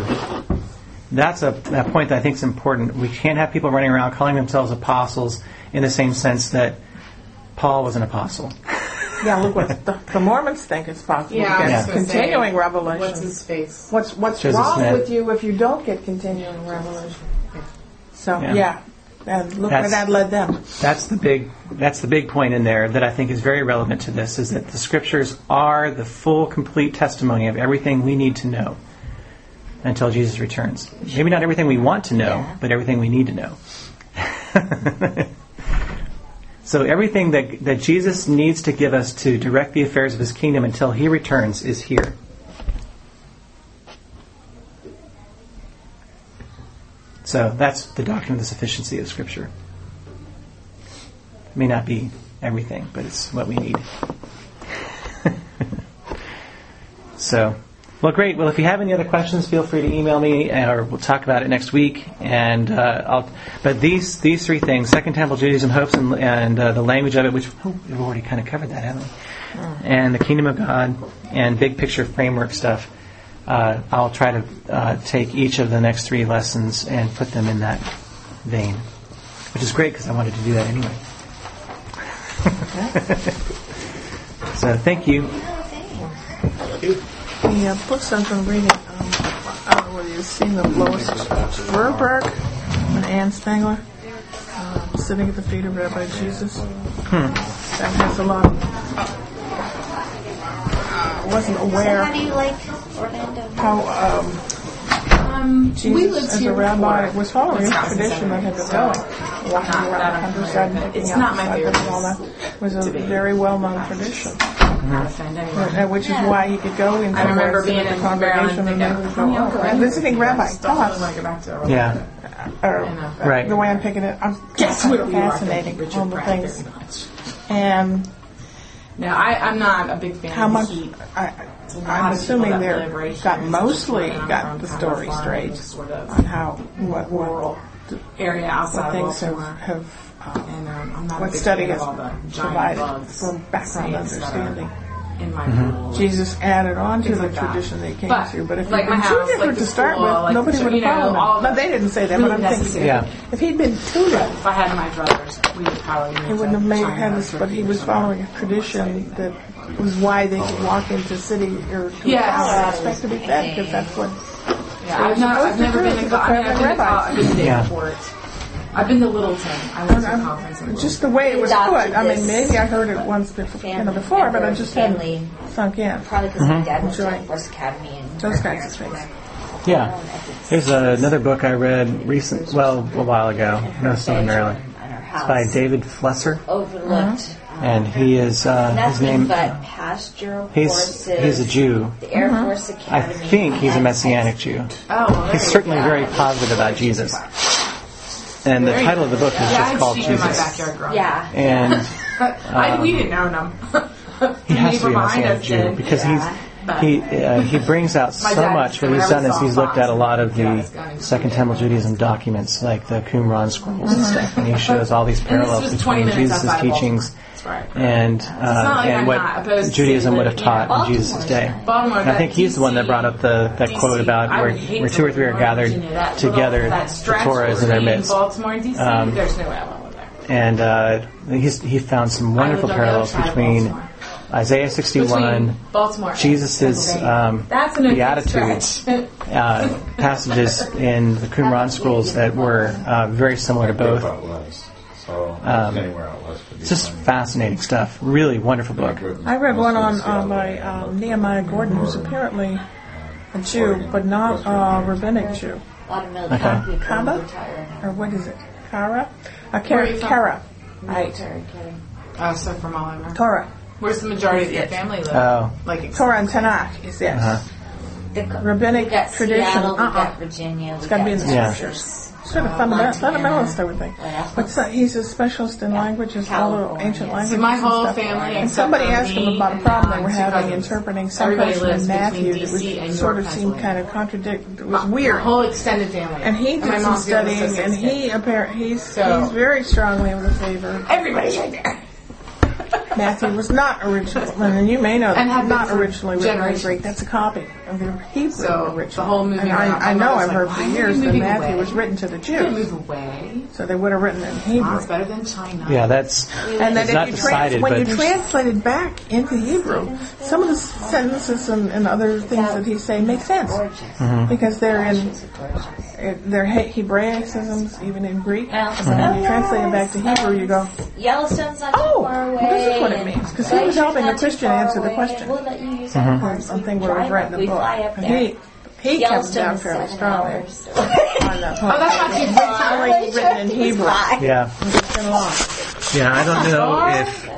that's a, a point that I think is important. We can't have people running around calling themselves apostles in the same sense that Paul was an apostle. Yeah, look what the, the Mormons think is possible. Yeah, to I get say, continuing revelation. What's his face? What's what's Joseph wrong Smith. with you if you don't get continuing revelation? So Yeah. yeah, and look where that led them. That's the big that's the big point in there that I think is very relevant to this is that the scriptures are the full complete testimony of everything we need to know until Jesus returns. Maybe not everything we want to know, Yeah. but everything we need to know. so everything that that Jesus needs to give us to direct the affairs of his kingdom until he returns is here. So that's the doctrine of the sufficiency of Scripture. It may not be everything, but it's what we need. so, well, great. Well, if you have any other questions, feel free to email me, or we'll talk about it next week. And uh, I'll. But these these three things: Second Temple Judaism, hopes, and, and uh, the language of it, which oh, we've already kind of covered that, haven't we? And the kingdom of God, and big picture framework stuff. Uh, I'll try to uh, take each of the next three lessons and put them in that vein, which is great because I wanted to do that anyway. so thank you. The uh, books I've been reading, um, I don't know whether you've seen them, Lois Tverberg and Ann Spangler, um, sitting at the feet of Rabbi Jesus. That has a lot of. I wasn't so aware how do you like Orlando? how um, Um, we Jesus, lived as here a rabbi, before. was following a tradition that had been so going, walking around the countryside, familiar, but picking it's out not my favorite and all that. was a very well-known tradition, Not offend anyone. and which is why you could go into I remember the being in congregation Maryland and thinking, they would "Oh, yeah, "Oh, okay." a visiting rabbi, Don't tell us. to go back to Orlando. Yeah. Uh, or know. Right. the way I'm picking it, I'm Guess what we are fascinating Richard on the Pratt things. very. And No, I, I'm not a big fan how of much, heat. I, a I'm assuming they're live right here got mostly got the from story kind of a straight sort of on how, what, what, rural area what outside of things have, Baltimore. um, And um, I'm not a what big study fan has of all the giant provided bugs, for background snakes that are understanding. in my Mm-hmm. pool. Jesus added on to Things the like that. tradition they came But, to, but if like he'd my been house, too like different the to start school, with, like nobody the- would you have know, followed all him. the No, they didn't say that, but I'm thinking necessary- Yeah. if he'd been tutored, If I had my druthers, we would probably he wouldn't have made had this. But he was following a tradition that was why they could walk into city or to Yes. town and expect to be fed because that's what Yeah, I've, not, I've never been to. I mean, I've been to, I've been to the Yeah. airport. I've been to Littleton. I went to a conference in just the way it was Adopted put. I mean, this maybe I heard it once before, you know, family before, but I just family- hadn't sunk in. Probably because my mm-hmm. dad went to Enjoy. Air Force Academy and Those her kinds of parents were things. there. Yeah. Oh, Here's another book I read recent, well, a while ago. No, still in Maryland. house. by David Flusser, Overlooked. Uh-huh. and he is uh, his Nothing name. but pastoral He's horses. he's a Jew. The Air mm-hmm. Force I Academy. think he's a messianic Jew. Oh, well, there He's you certainly go. very positive about Jesus. And the title of the book is Yeah, just I'd called see him in my Jesus. backyard growing. Yeah. And I, we didn't own him. he has to be a behind messianic Jew did. because Yeah. But- he's he uh, he brings out so much. What he's done is he's looked at a lot of the it's gonna be Second. Temple Judaism documents, like the Qumran scrolls and stuff, and he shows all these. And this parallels between Jesus' outside of teachings That's right. and uh, like and I'm what not opposed to Judaism would have taught yeah, in Jesus' day. Baltimore, And I think that he's the one that brought up the that DC, quote about where, where two or three are gathered Virginia, that together, that the stretch Torah is in their midst. Baltimore and DC, Um, there's no way I went there. And uh, he's, he found some wonderful I lived on the parallels other side of between Baltimore. Isaiah 61, Between Baltimore, and Jesus' um, That's an Beatitudes, uh, passages in the Qumran scrolls that were uh, very similar to Both both. out west. So Um, anywhere out west would be It's just fine. fascinating stuff. Really wonderful book. I read one on Most uh, by Seattle um, Nehemiah Gordon, who's apparently a Jew, but not a rabbinic Jew. A lot of military people Kaba? retire. Or what is it? Kara? A Where are you Kara. from? Kara. Military kidding. Oh, so from all over. Torah. Where's the majority of your family live? Oh. like Torah and Tanakh is yes. Uh-huh. The, Rabbinic we got tradition, Seattle, we uh-uh. got Virginia. It's got to be in the Yeah. scriptures. Sort of fundamental, fundamentalist, I would think. But so, he's a specialist in languages, all the ancient languages. See, my and whole stuff. family, And somebody asked him about a problem they were having cousins. interpreting some Everybody portion of Matthew that was sort of seemed kind of contradict. It was My- weird. My whole extended family. and he my did some mom's the oldest studying, and he apparently he's So- he's very strongly in the favor. Everybody's right there. Matthew was not original, and you may know that And have been not for originally written in generations. Greek. That's a copy of the Hebrew So, original. the whole moving and I, around, I my know mother's I've like, heard "Why for are you years that moving Matthew away?" was written to the can't Jews, move away. so they would have written in Hebrew. Mom's better than China. Yeah, that's And then it's if not you decided, when but you translate it back into Hebrew, some of the sentences and, and other things that he's saying make sense Mm-hmm. because they're in She's gorgeous. they're He- Hebraicisms even in Greek. Well, And when you translate it back to Hebrew, you go, Yellowstone's not too Oh, far away. well, this is what it and means, 'cause he was helping not a Christian answer the question. We'll let you use Mm-hmm. our cars. on We thing where it was drive read up. in the We book. fly up And there. he he kept it down fairly seven strongly on that point. Oh, that's not too far. Written in Hebrew. yeah, It's been long. yeah. I don't know if